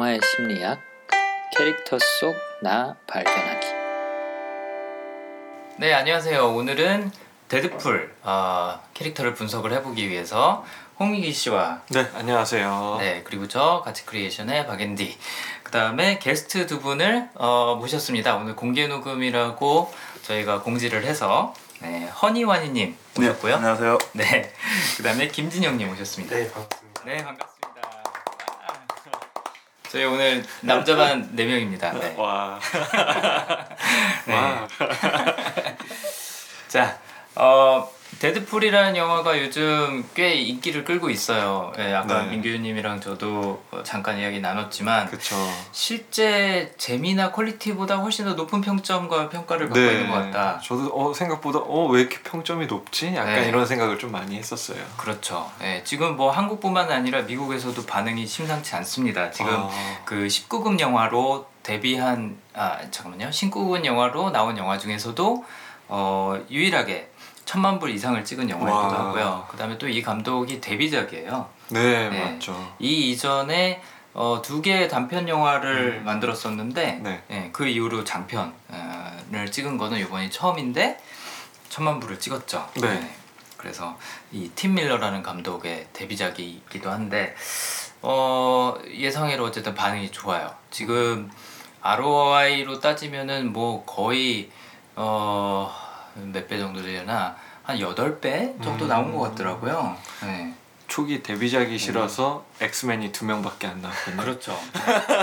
영화의 심리학 캐릭터 속 나 발견하기 네 안녕하세요 오늘은 데드풀 어, 캐릭터를 분석을 해보기 위해서 홍미기 씨와 네, 안녕하세요. 네 그리고 저 같이 크리에이션의 박앤디 그 다음에 게스트 두 분을 어, 모셨습니다 오늘 공개 녹음이라고 저희가 공지를 해서 네, 허니와니님 모셨고요 네, 안녕하세요. 네, 그 다음에 김진영님 모셨습니다 네, 반갑습니다. 네 반갑습니다. 저희 오늘 남자만 4 명입니다. 네. 와. 네. 와. 자, 어, 데드풀이라는 영화가 요즘 꽤 인기를 끌고 있어요. 예, 아까 네. 민규님이랑 저도 어, 잠깐 이야기 나눴지만 그쵸. 실제 재미나 퀄리티보다 훨씬 더 높은 평점과 평가를 받고 있는 것 같다. 네. 저도 어, 생각보다 어, 왜 이렇게 평점이 높지? 약간 네. 이런 생각을 좀 많이 했었어요. 그렇죠. 예, 지금 뭐 한국뿐만 아니라 미국에서도 반응이 심상치 않습니다. 지금 아, 그 19금 영화로 데뷔한 아 잠깐만요 19금 영화로 나온 영화 중에서도 어 유일하게 천만 불 이상을 찍은 영화이기도 와. 하고요. 그다음에 또 이 감독이 데뷔작이에요. 네, 네. 맞죠. 이 이전에 어, 두 개의 단편 영화를 음. 만들었었는데 네. 예, 그 이후로 장편을 찍은 거는 이번이 처음인데 천만 불을 찍었죠. 네. 그래서 이 팀 밀러라는 감독의 데뷔작이기도 한데 어, 예상외로 어쨌든 반응이 좋아요. 지금 ROI로 따지면은 뭐 거의 어, 몇 배 정도 되려나 한 8배 정도 음. 나온 것 같더라고요. 네. 초기 데뷔작이시라서 엑스맨이 두 명밖에 안 나왔거든요. 그렇죠.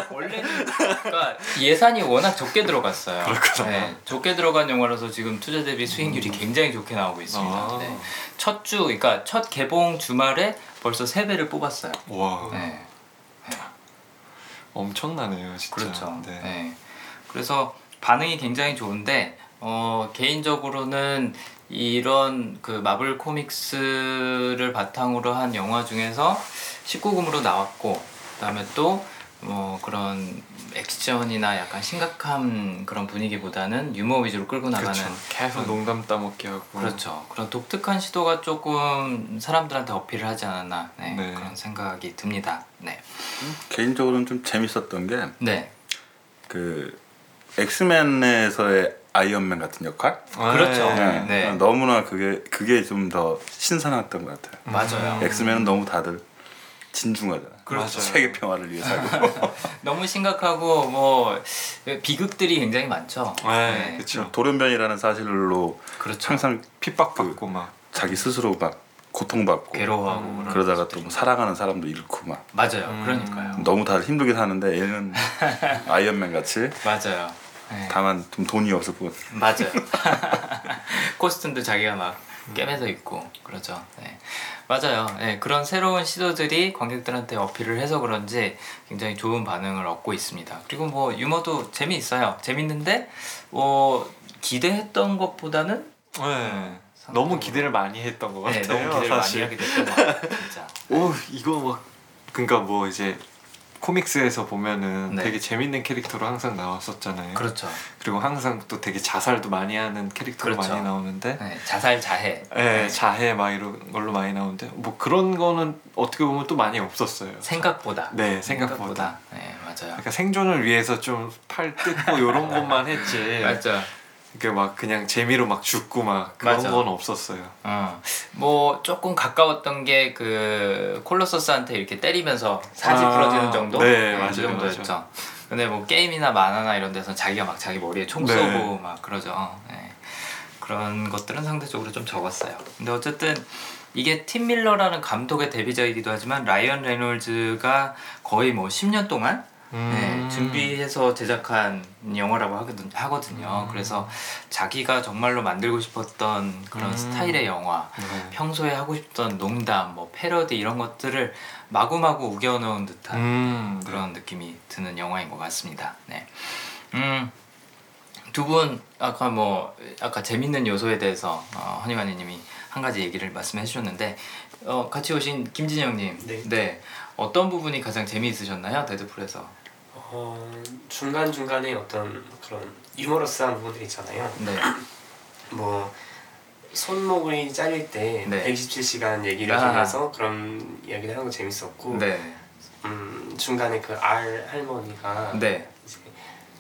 원래는 그러니까 예산이 워낙 적게 들어갔어요. 그렇구나. 네, 적게 들어간 영화라서 지금 투자 대비 수익률이 굉장히 좋게 나오고 있습니다. 아. 네. 첫 주, 그러니까 첫 개봉 주말에 벌써 세 배를 뽑았어요. 와. 네, 엄청나네요, 진짜. 그렇죠. 네. 네. 그래서 반응이 굉장히 좋은데 어, 개인적으로는 이런 그 마블 코믹스를 바탕으로 한 영화 중에서 19금으로 나왔고 그다음에 또 뭐 그런 액션이나 약간 심각한 그런 분위기보다는 유머 위주로 끌고 나가는 그렇죠. 계속 농담 따먹게 하고. 그렇죠. 그런 독특한 시도가 조금 사람들한테 어필을 하지 않았나 네, 네. 그런 생각이 듭니다. 네, 개인적으로는 좀 재밌었던 게 네, 그 엑스맨에서의 아이언맨 같은 역할. 아, 그렇죠. 네. 네. 너무나 그게 그게 좀 더 신선했던 것 같아요. 맞아요. 엑스맨은 너무 다들 진중하잖아. 그렇죠. 세계 평화를 위해서 너무 심각하고 뭐 비극들이 굉장히 많죠. 네, 그렇죠. 돌연변이라는 사실로 그렇죠. 항상 핍박받고 막. 자기 스스로 막 고통받고 괴로워하고 음, 그러다가 모습들이 또뭐 사랑하는 사람도 잃고 막 맞아요. 음. 그러니까요. 너무 다들 힘들게 사는데 얘는 아이언맨 같이 맞아요. 네. 다만 좀 돈이 없을 뿐. 맞아요. 코스튬도 자기가 막 깨매서 입고 그러죠. 네. 맞아요. 네, 그런 새로운 시도들이 관객들한테 어필을 해서 그런지 굉장히 좋은 반응을 얻고 있습니다. 그리고 뭐 유머도 재미있어요. 재밌는데 뭐 기대했던 것보다는 네. 너무 기대를 많이 했던 것 네, 같아요. 너무 기대를 사실. 많이 하게 됐던 것 같아요. 진짜. 오 이거 막 그러니까 뭐 이제 코믹스에서 보면은 네. 되게 재밌는 캐릭터로 항상 나왔었잖아요. 그렇죠. 그리고 항상 또 되게 자살도 많이 하는 캐릭터로 그렇죠. 많이 나오는데 네, 자살 자해. 예, 자해 막 이런 걸로 많이 나오는데 뭐 그런 거는 어떻게 보면 또 많이 없었어요. 생각보다. 네, 생각보다. 네, 맞아요. 그러니까 생존을 위해서 좀 팔 뜯고 이런 것만 했지. 맞죠. 그러니까 막 그냥 재미로 막 죽고 막 그런 맞아. 건 없었어요. 어, 뭐 조금 가까웠던 게 그 콜로서스한테 이렇게 때리면서 사지 아, 부러지는 정도? 네, 이 맞아요, 정도였죠. 근데 뭐 게임이나 만화나 이런 데서 자기가 막 자기 머리에 총 쏘고 네. 막 그러죠. 네. 그런 것들은 상대적으로 좀 적었어요. 근데 어쨌든 이게 팀 밀러라는 감독의 데뷔작이기도 하지만 라이언 레놀즈가 거의 뭐 10년 동안 네, 음. 준비해서 제작한 영화라고 하거든, 하거든 요. 음. 그래서 자기가 정말로 만들고 싶었던 그런 음. 스타일의 영화, 네. 평소에 하고 싶던 농담, 뭐 패러디 이런 것들을 마구마구 우겨넣은 듯한 음, 그런 느낌이 드는 영화인 것 같습니다. 네. 음, 두 분 아까 뭐 아까 재밌는 요소에 대해서 어, 허니가니님이 한 가지 얘기를 말씀해 주셨는데 어, 같이 오신 김진영님, 네. 어떤 부분이 가장 재미있으셨나요 데드풀에서? 어, 중간 중간에 어떤 그런 유머러스한 부분들 있잖아요. 네, 뭐 손목이 잘릴 때 네. 127시간 얘기를 아. 하면서 그런 이야기를 하는 거 재밌었고, 네, 음, 중간에 그 알 할머니가 네. 이제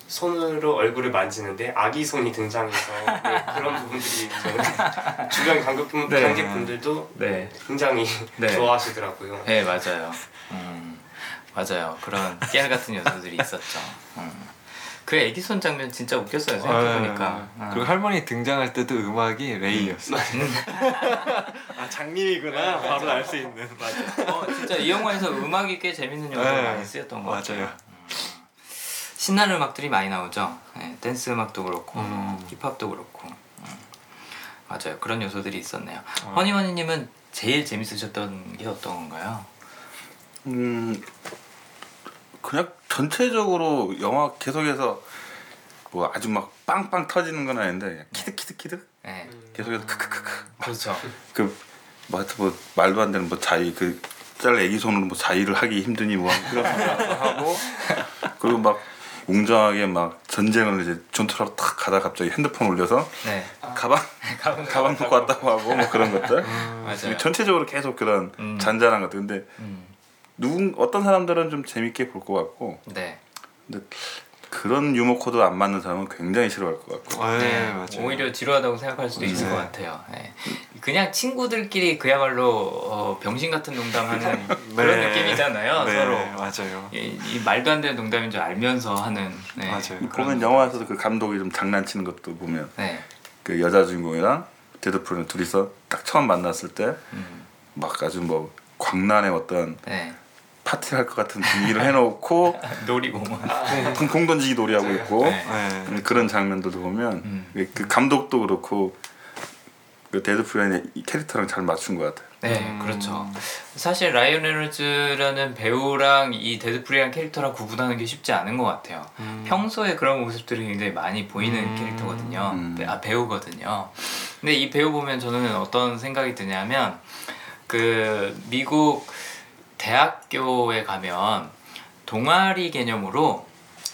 손으로 얼굴을 만지는데 아기 손이 등장해서 네, 그런 부분들이 저는 주변 관객분, 네. 관객분들도 네. 굉장히 네. 좋아하시더라고요. 네 맞아요. 음, 맞아요. 그런 깨알 같은 요소들이 있었죠. 음. 그 애기 손 장면 진짜 웃겼어요 생각해보니까. 아, 그리고 할머니 등장할 때도 음악이 레이였어. 아 장님이구나. 바로 알 수 있는. 맞아. 어, 진짜 이 영화에서 음악이 꽤 재밌는 요소가 네. 많이 쓰였던 것 같아요. 맞아요. 신나는 음악들이 많이 나오죠. 네, 댄스 음악도 그렇고 음. 힙합도 그렇고 음. 맞아요. 그런 요소들이 있었네요. 어. 허니머니님은 제일 재밌으셨던 게 어떤 건가요? 음 그냥 전체적으로 영화 계속해서 뭐 아주 막 빵빵 터지는 건 아닌데 키득키득키득? 네, 계속해서 크크크크. 그렇죠. 그뭐 하여튼 뭐 말도 안 되는 뭐 자위 그짤 애기 손으로 뭐 자위를 하기 힘드니 뭐 그런 생각도 하고 그리고 막 웅장하게 막 전쟁을 이제 전투하러 탁 가다 갑자기 핸드폰 올려서 네, 가방 가방 가방 놓고 왔다고 하고 뭐 그런 것들. 맞아요. 전체적으로 계속 그런 음. 잔잔한 것들. 근데 음, 누군 어떤 사람들은 좀 재밌게 볼 것 같고 네, 근데 그런 유머 코드 안 맞는 사람은 굉장히 싫어할 것 같고 네, 네, 맞아요. 오히려 지루하다고 생각할 수도 있을 네. 것 같아요. 네. 그냥 친구들끼리 그야말로 어, 병신 같은 농담하는 그런 네. 느낌이잖아요. 네, 서로 맞아요. 이, 이 말도 안 되는 농담인 줄 알면서 하는. 네, 맞아요. 그런 보면 영화에서도 그 감독이 좀 장난치는 것도 보면 네, 그 여자 주인공이랑 데드풀은 둘이서 딱 처음 만났을 때 막 음, 아주 뭐 광란의 어떤 네, 파티를 할 것 같은 분위기를 해놓고 놀이공원. 공, 공 던지기 놀이하고 있고 네. 네. 음, 그런 장면들도 보면 음. 그 감독도 그렇고 그 데드풀의 이 캐릭터랑 잘 맞춘 것 같아요. 네, 음. 그렇죠. 사실 라이언 레놀즈라는 배우랑 이 데드풀이라는 캐릭터랑 구분하는 게 쉽지 않은 것 같아요. 음. 평소에 그런 모습들이 굉장히 많이 보이는 음. 캐릭터거든요. 음. 배- 아 배우거든요. 근데 이 배우 보면 저는 어떤 생각이 드냐면 그 미국 대학교에 가면 동아리 개념으로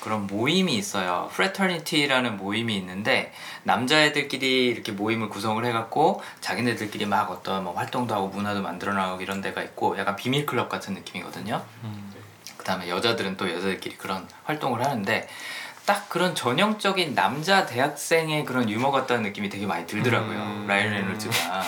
그런 모임이 있어요. 프레터니티라는 모임이 있는데 남자애들끼리 이렇게 모임을 구성을 해갖고 자기네들끼리 막 어떤 뭐 활동도 하고 문화도 만들어 나가고 이런 데가 있고 약간 비밀 클럽 같은 느낌이거든요. 음. 그다음에 여자들은 또 여자들끼리 그런 활동을 하는데 딱 그런 전형적인 남자 대학생의 그런 유머 같다는 느낌이 되게 많이 들더라고요. 음. 라이언 레놀즈가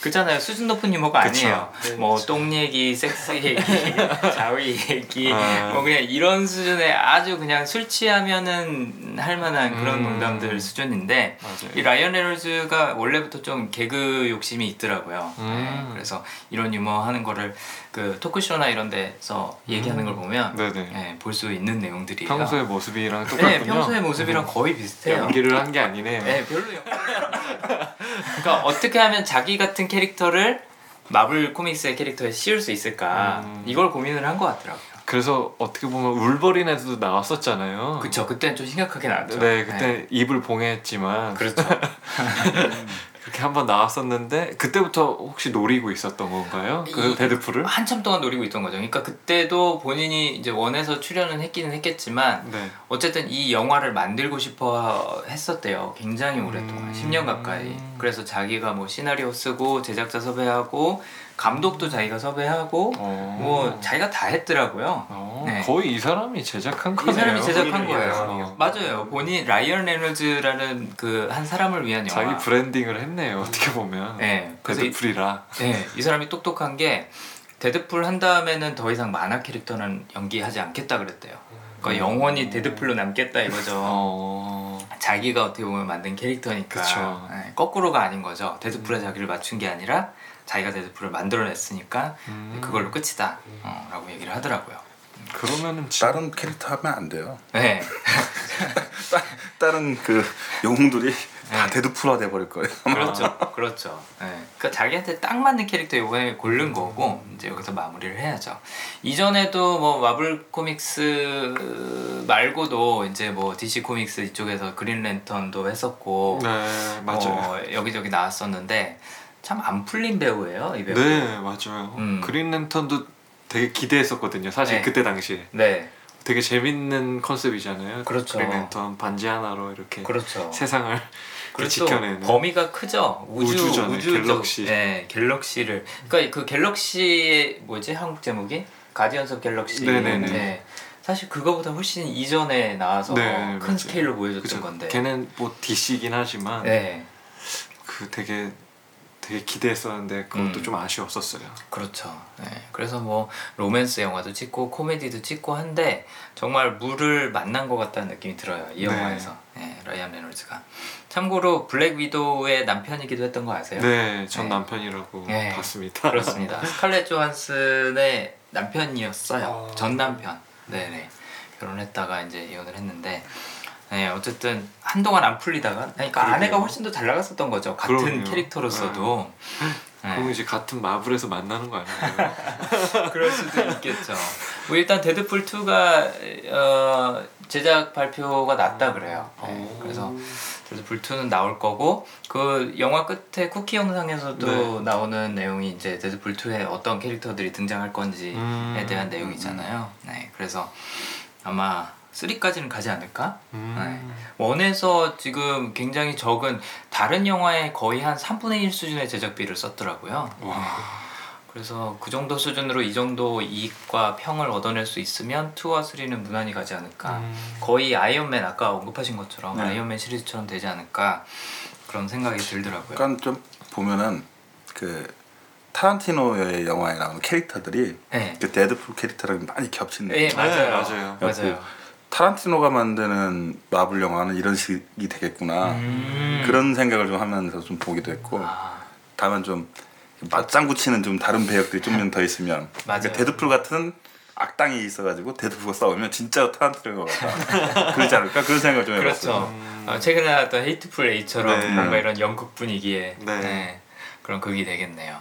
그렇잖아요. 수준 높은 유머가 그쵸. 아니에요. 네, 뭐 그쵸. 똥 얘기, 섹스 얘기, 자위 얘기, 아. 뭐 그냥 이런 수준의 아주 그냥 술 취하면은 할 만한 그런 음. 농담들 수준인데 맞아요. 이 라이언 레놀즈가 원래부터 좀 개그 욕심이 있더라고요. 음. 네, 그래서 이런 유머 하는 거를 그 토크쇼나 이런 데서 얘기하는 걸 보면. 네, 볼 수 있는 내용들이에요. 평소의 모습이랑 똑같군요. 네, 평소의 모습이랑 거의 비슷해요. 연기를 한 게 아니네요. 네, 별로 연 그러니까 어떻게 하면 자기 같은 캐릭터를 마블 코믹스의 캐릭터에 씌울 수 있을까 음. 이걸 고민을 한 것 같더라고요. 그래서 어떻게 보면 울버린에도 나왔었잖아요. 그쵸, 그때는 좀 심각하게 나왔죠. 네, 그때 입을 봉했지만 그렇죠. 그렇게 한번 나왔었는데 그때부터 혹시 노리고 있었던 건가요? 그 이- 데드풀을? 한참 동안 노리고 있던 거죠. 그러니까 그때도 본인이 이제 원해서 출연은 했기는 했겠지만 네. 어쨌든 이 영화를 만들고 싶어 했었대요. 굉장히 오랫동안, 음. 10년 가까이. 그래서 자기가 뭐 시나리오 쓰고 제작자 섭외하고 감독도 자기가 섭외하고 어. 뭐 자기가 다 했더라고요. 어, 네. 거의 이 사람이 제작한 이 거네요. 사람이 제작한 거예요. 위해서. 맞아요. 본인 라이언 레놀즈라는 그 한 사람을 위한 영화. 자기 branding을 했네요. 어떻게 보면. 네. 이, 데드풀이라. 네, 이 사람이 똑똑한 게 데드풀 한 다음에는 더 이상 만화 캐릭터는 연기하지 않겠다 그랬대요. 그러니까 영원히 데드풀로 남겠다 이거죠. 어. 자기가 어떻게 보면 만든 캐릭터니까 그쵸. 네, 거꾸로가 아닌 거죠. 데드풀에 자기를 맞춘 게 아니라 자기가 데드풀을 만들어냈으니까 음. 그걸로 끝이다 어, 라고 얘기를 하더라고요. 그러면은 다른 캐릭터 하면 안 돼요. 네, 따, 다른 그 영웅들이 다 네. 데드풀화 돼버릴 거예요. 그렇죠, 그렇죠. 네. 그러니까 자기한테 딱 맞는 캐릭터 이번에 고른 거고 이제 여기서 마무리를 해야죠. 이전에도 뭐 마블 코믹스 말고도 이제 뭐 DC 코믹스 이쪽에서 그린 랜턴도 했었고 네 맞아요. 뭐 여기저기 나왔었는데 참 안 풀린 배우예요 이 배우. 네 맞아요. 음. 그린 랜턴도 되게 기대했었거든요. 사실 네. 그때 당시에 네, 되게 재밌는 컨셉이잖아요. 그렇죠. 그린 랜턴 반지 하나로 이렇게 그렇죠. 세상을 지켜내는. 범위가 크죠. 우주 우주적- galaxy. 네, galaxy를. 그러니까 그 galaxy의 뭐지 한국 제목이 가디언스 오브 갤럭시. 네네네. 네. 사실 그거보다 훨씬 이전에 나와서 네, 큰 맞아요. 스케일로 보여줬던 그죠. 건데. 걔는 뭐 DC이긴 하지만 네. 그 되게 되게 기대했었는데 그것도 음. 좀 아쉬웠었어요. 그렇죠. 네. 그래서 뭐 로맨스 영화도 찍고 코미디도 찍고 한데 정말 물을 만난 것 같다는 느낌이 들어요. 이 네. 영화에서. 네, 라이언 레놀즈가. 참고로 블랙 위도우의 남편이기도 했던 거 아세요? 네, 전 네. 남편이라고 네. 봤습니다. 그렇습니다. 스칼렛 조한슨의 남편이었어요. 아. 전 남편. 네네. 결혼했다가 이제 이혼을 했는데. 네, 어쨌든 한동안 안 풀리다가 그러니까 그러게요. 아내가 훨씬 더 잘 나갔었던 거죠. 같은 그럼요. 캐릭터로서도. 네. 그럼 이제 같은 마블에서 만나는 거 아닌가요? 그럴 수도 있겠죠. 뭐 일단 데드풀 2가 어, 제작 발표가 났다 그래요. 네, 오. 그래서 데드풀 2는 나올 거고 그 영화 끝에 쿠키 영상에서도 네. 나오는 내용이 이제 데드풀 2에 어떤 캐릭터들이 등장할 건지에 음. 대한 내용이잖아요. 네, 그래서 아마 3까지는 가지 않을까? 음. one에서 지금 굉장히 적은 다른 영화의 거의 한 3분의 1 수준의 제작비를 썼더라고요. 와. 그래서 그 정도 수준으로 이 정도 이익과 평을 얻어낼 수 있으면 2와 3는 무난히 가지 않을까. 음. 거의 아이언맨 아까 언급하신 것처럼 네. 아이언맨 시리즈처럼 되지 않을까 그런 생각이 들더라고요. 약간 좀 보면은 그 타란티노의 영화에 나오는 캐릭터들이 네. 그 데드풀 캐릭터랑 많이 겹치는 네, 느낌. 맞아요. 맞아요. 맞아요. 타란티노가 만드는 마블 영화는 이런 식이 되겠구나 음. 그런 생각을 좀 하면서 좀 보기도 했고 아, 다만 좀 맞장구 치는 좀 다른 배역들이 좀 더 있으면 맞아요. 그러니까 데드풀 같은 악당이 있어가지고 데드풀과 싸우면 진짜 타란티노가 같다 그러지 않을까 그런 생각을 좀 해봤어요 그렇죠. 음. 어, 최근에 나왔던 헤이트풀 에잇처럼 네. 뭔가 이런 연극 분위기의 네. 네, 그런 극이 되겠네요.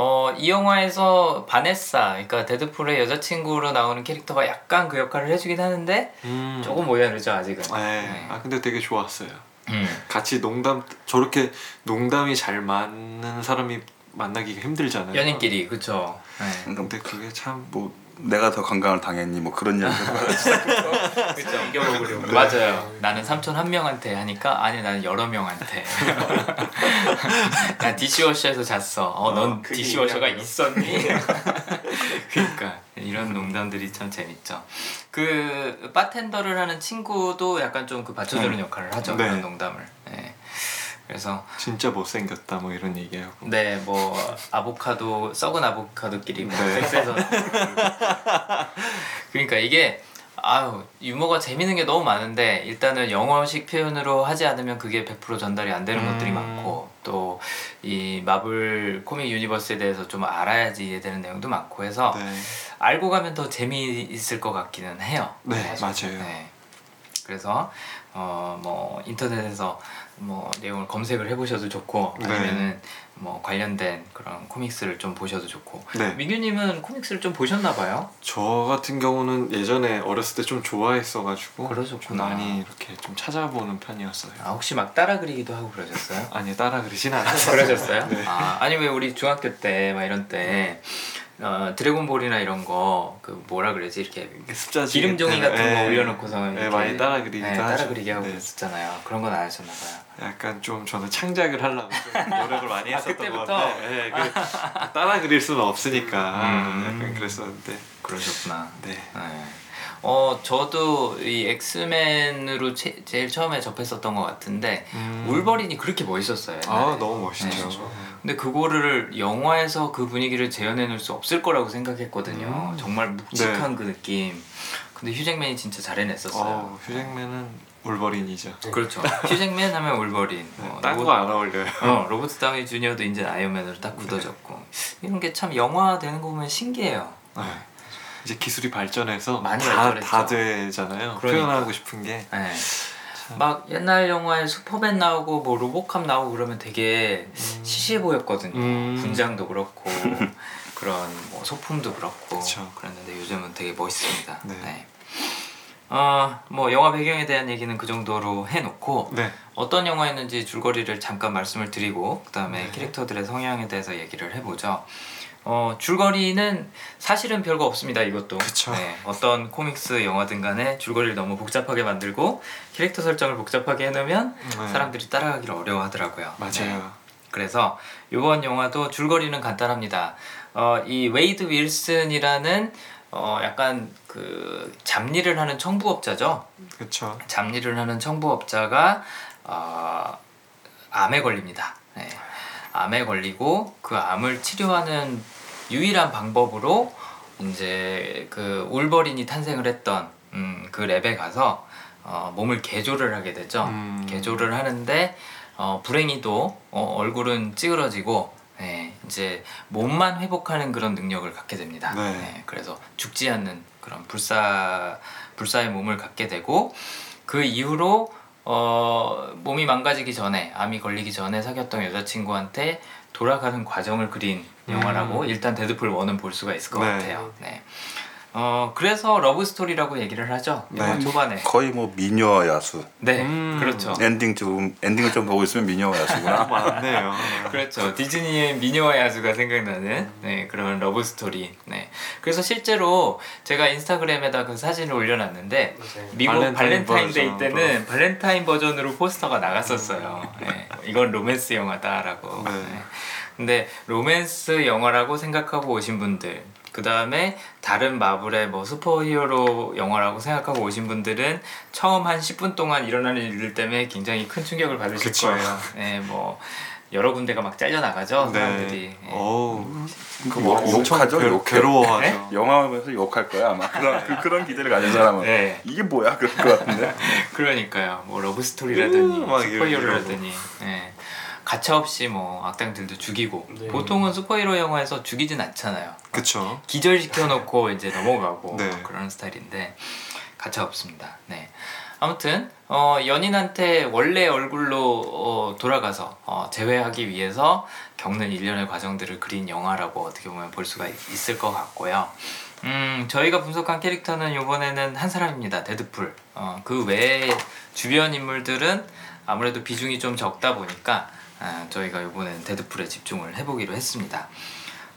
어, 이 영화에서 바네사, 그러니까 데드풀의 여자친구로 나오는 캐릭터가 약간 그 역할을 해주긴 하는데 음. 조금 오해르죠 아직은. 네. 아 근데 되게 좋았어요. 음. 같이 농담 저렇게 농담이 잘 맞는 사람이 만나기가 힘들잖아요. 연인끼리 그쵸. 네. 근데 그게 참 뭐 내가 더 관광을 당했니 뭐 그런 얘기를 그쵸. 이겨먹으려고 맞아요. 나는 삼촌 한 명한테 하니까 아니 나는 여러 명한테. 난 디시워셔에서 잤어. 어, 넌 어, 그게 디시워셔가 있냐고요? 있었니? 그러니까 이런 농담들이 참 재밌죠. 그 바텐더를 하는 친구도 약간 좀 그 받쳐주는 역할을 하죠. 네. 그런 농담을. 네. 그래서 진짜 못생겼다 뭐 이런 얘기하고. 네, 뭐 아보카도 썩은 아보카도끼리 뭐 네. 섹스해서 그러니까 이게 아유 유머가 재밌는 게 너무 많은데 일단은 영어식 표현으로 하지 않으면 그게 100% 전달이 안 되는 음. 것들이 많고 또 이 마블 코믹 유니버스에 대해서 좀 알아야지 이해되는 내용도 많고 해서 네. 알고 가면 더 재미있을 것 같기는 해요. 네, 맞아요. 네. 그래서 어 뭐 인터넷에서 뭐 내용을 검색을 해보셔도 좋고 네. 아니면은 뭐 관련된 그런 코믹스를 좀 보셔도 좋고 네. 민규님은 코믹스를 좀 보셨나 봐요. 저 같은 경우는 예전에 어렸을 때 좀 좋아했어가지고 좀 그러셨구나. 많이 이렇게 좀 찾아보는 편이었어요. 아 혹시 막 따라 그리기도 하고 그러셨어요? 아니 따라 그러진 않았어요. 그러셨어요? 네. 아 아니 왜 우리 중학교 때 막 이런 때 어, 드래곤볼이나 이런 거 그 뭐라 그러지 이렇게 습자지 기름 종이 같은 거 네. 올려놓고서 네, 이렇게 많이 따라 그리기도 네, 따라 하죠. 그리기 하고 네. 그랬었잖아요. 그런 건 안 하셨나 봐요. 약간 좀 저는 창작을 하려고 좀 노력을 많이 아, 했었던 그때부터? 것 같아요. 네, 그 따라 그릴 수는 없으니까 음. 약간 그랬었는데 그러셨구나. 네. 네. 어 저도 이 엑스맨으로 제, 제일 처음에 접했었던 것 같은데 음. 울버린이 그렇게 멋있었어요. 아 옛날에. 너무 멋있죠. 네. 근데 그거를 영화에서 그 분위기를 재현해낼 수 없을 거라고 생각했거든요. 음. 정말 묵직한 그 느낌. 근데 휴잭맨이 진짜 잘 해냈었어요. 어, 휴잭맨은 울버린이죠. 그렇죠. 휴잭맨 하면 울버린. 어, 딴 로봇- 거안 어울려요. 어, 로버트 다우니 주니어도 이제 아이언맨으로 딱 굳어졌고 이런 게 참 영화 되는 거 보면 신기해요. 네. 이제 기술이 발전해서 많이 다, 발전했죠. 다 되잖아요. 그러니까. 표현하고 싶은 게 네. 막 옛날 영화에 슈퍼맨 나오고 뭐 로보캅 나오고 그러면 되게 시시해 보였거든요. 음. 분장도 그렇고 그런 뭐 소품도 그렇고 그쵸. 그랬는데 요즘은 되게 멋있습니다. 네. 네. 어, 뭐 영화 배경에 대한 얘기는 그 정도로 해놓고 네. 어떤 영화였는지 줄거리를 잠깐 말씀을 드리고 그다음에 네. 캐릭터들의 성향에 대해서 얘기를 해보죠. 어, 줄거리는 사실은 별거 없습니다. 이것도. 그쵸. 네, 어떤 코믹스 영화든 간에 줄거리를 너무 복잡하게 만들고 캐릭터 설정을 복잡하게 해놓으면 네. 사람들이 따라가기를 어려워하더라고요. 맞아요. 네. 그래서 이번 영화도 줄거리는 간단합니다. 어, 이 웨이드 윌슨이라는 어 약간 그 잡일을 하는 청부업자죠. 그렇죠. 잡일을 하는 청부업자가 어, 암에 걸립니다. 네. 암에 걸리고 그 암을 치료하는 유일한 방법으로 이제 그 울버린이 탄생을 했던 음, 그 lab에 가서 어, 몸을 개조를 하게 되죠. 음. 개조를 하는데 어, 불행히도 어, 얼굴은 찌그러지고 네, 이제 몸만 회복하는 그런 능력을 갖게 됩니다. 네. 네, 그래서 죽지 않는 그런 불사 불사의 몸을 갖게 되고 그 이후로 어, 몸이 망가지기 전에 암이 걸리기 전에 사귀었던 여자친구한테 돌아가는 과정을 그린 영화라고 일단 데드풀 1은 볼 수가 있을 것 음. 네. 같아요. 네. 어, 그래서 러브 스토리라고 얘기를 하죠. 영화 네. 초반에. 거의 뭐 미녀와 야수. 네, 음. 그렇죠. 엔딩 좀 엔딩을 좀 보고 있으면 미녀와 야수구나. 맞네요. 그렇죠. 디즈니의 미녀와 야수가 생각나는 네, 그런 러브 스토리. 네. 그래서 실제로 제가 인스타그램에다 그 사진을 올려놨는데 맞아요. 미국 발렌타인 발렌타인데이 버전. 때는 발렌타인 버전으로 포스터가 나갔었어요. 네. 이건 로맨스 영화다라고. 네. 네. 근데 로맨스 영화라고 생각하고 오신 분들, 그 다음에 다른 마블의 뭐 슈퍼히어로 영화라고 생각하고 오신 분들은 처음 한 10분 동안 일어나는 일들 때문에 굉장히 큰 충격을 받으실 그쵸. 거예요. 네, 뭐 여러 군데가 막 잘려 나가죠 사람들이. 네. 네. 어우. 그뭐 욕하죠, 괴- 욕해. 괴로워하죠. 네? 영화 보면서 욕할 거야 아마. 그런 그, 그런 기대를 가진 사람은 네. 이게 뭐야 그럴 것 같은데. 그러니까요. 뭐 러브 스토리라더니 음, 막 슈퍼히어로라더니 예. 가차없이 뭐 악당들도 죽이고 네. 보통은 슈퍼히어로 영화에서 죽이진 않잖아요. 그쵸. 기절시켜 놓고 이제 넘어가고 네. 그런 스타일인데 가차 없습니다. 네. 아무튼 어, 연인한테 원래 얼굴로 어, 돌아가서 어, 재회하기 위해서 겪는 일련의 과정들을 그린 영화라고 어떻게 보면 볼 수가 있- 있을 것 같고요. 음, 저희가 분석한 캐릭터는 이번에는 한 사람입니다. 데드풀. 어, 그 외에 주변 인물들은 아무래도 비중이 좀 적다 보니까 아, 저희가 이번에는 데드풀에 집중을 해보기로 했습니다.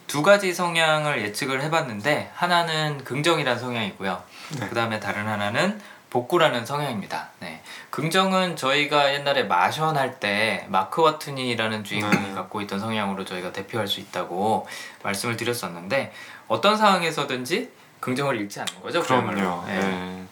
두 가지 성향을 예측을 해봤는데 하나는 긍정이라는 성향이고요. 네. 그 다음에 다른 하나는 복구라는 성향입니다. 네. 긍정은 저희가 옛날에 마션 할 때 마크 와트니라는 주인공이 네. 갖고 있던 성향으로 저희가 대표할 수 있다고 말씀을 드렸었는데 어떤 상황에서든지 긍정을 잃지 않는 거죠. 그럼요. 네. 네.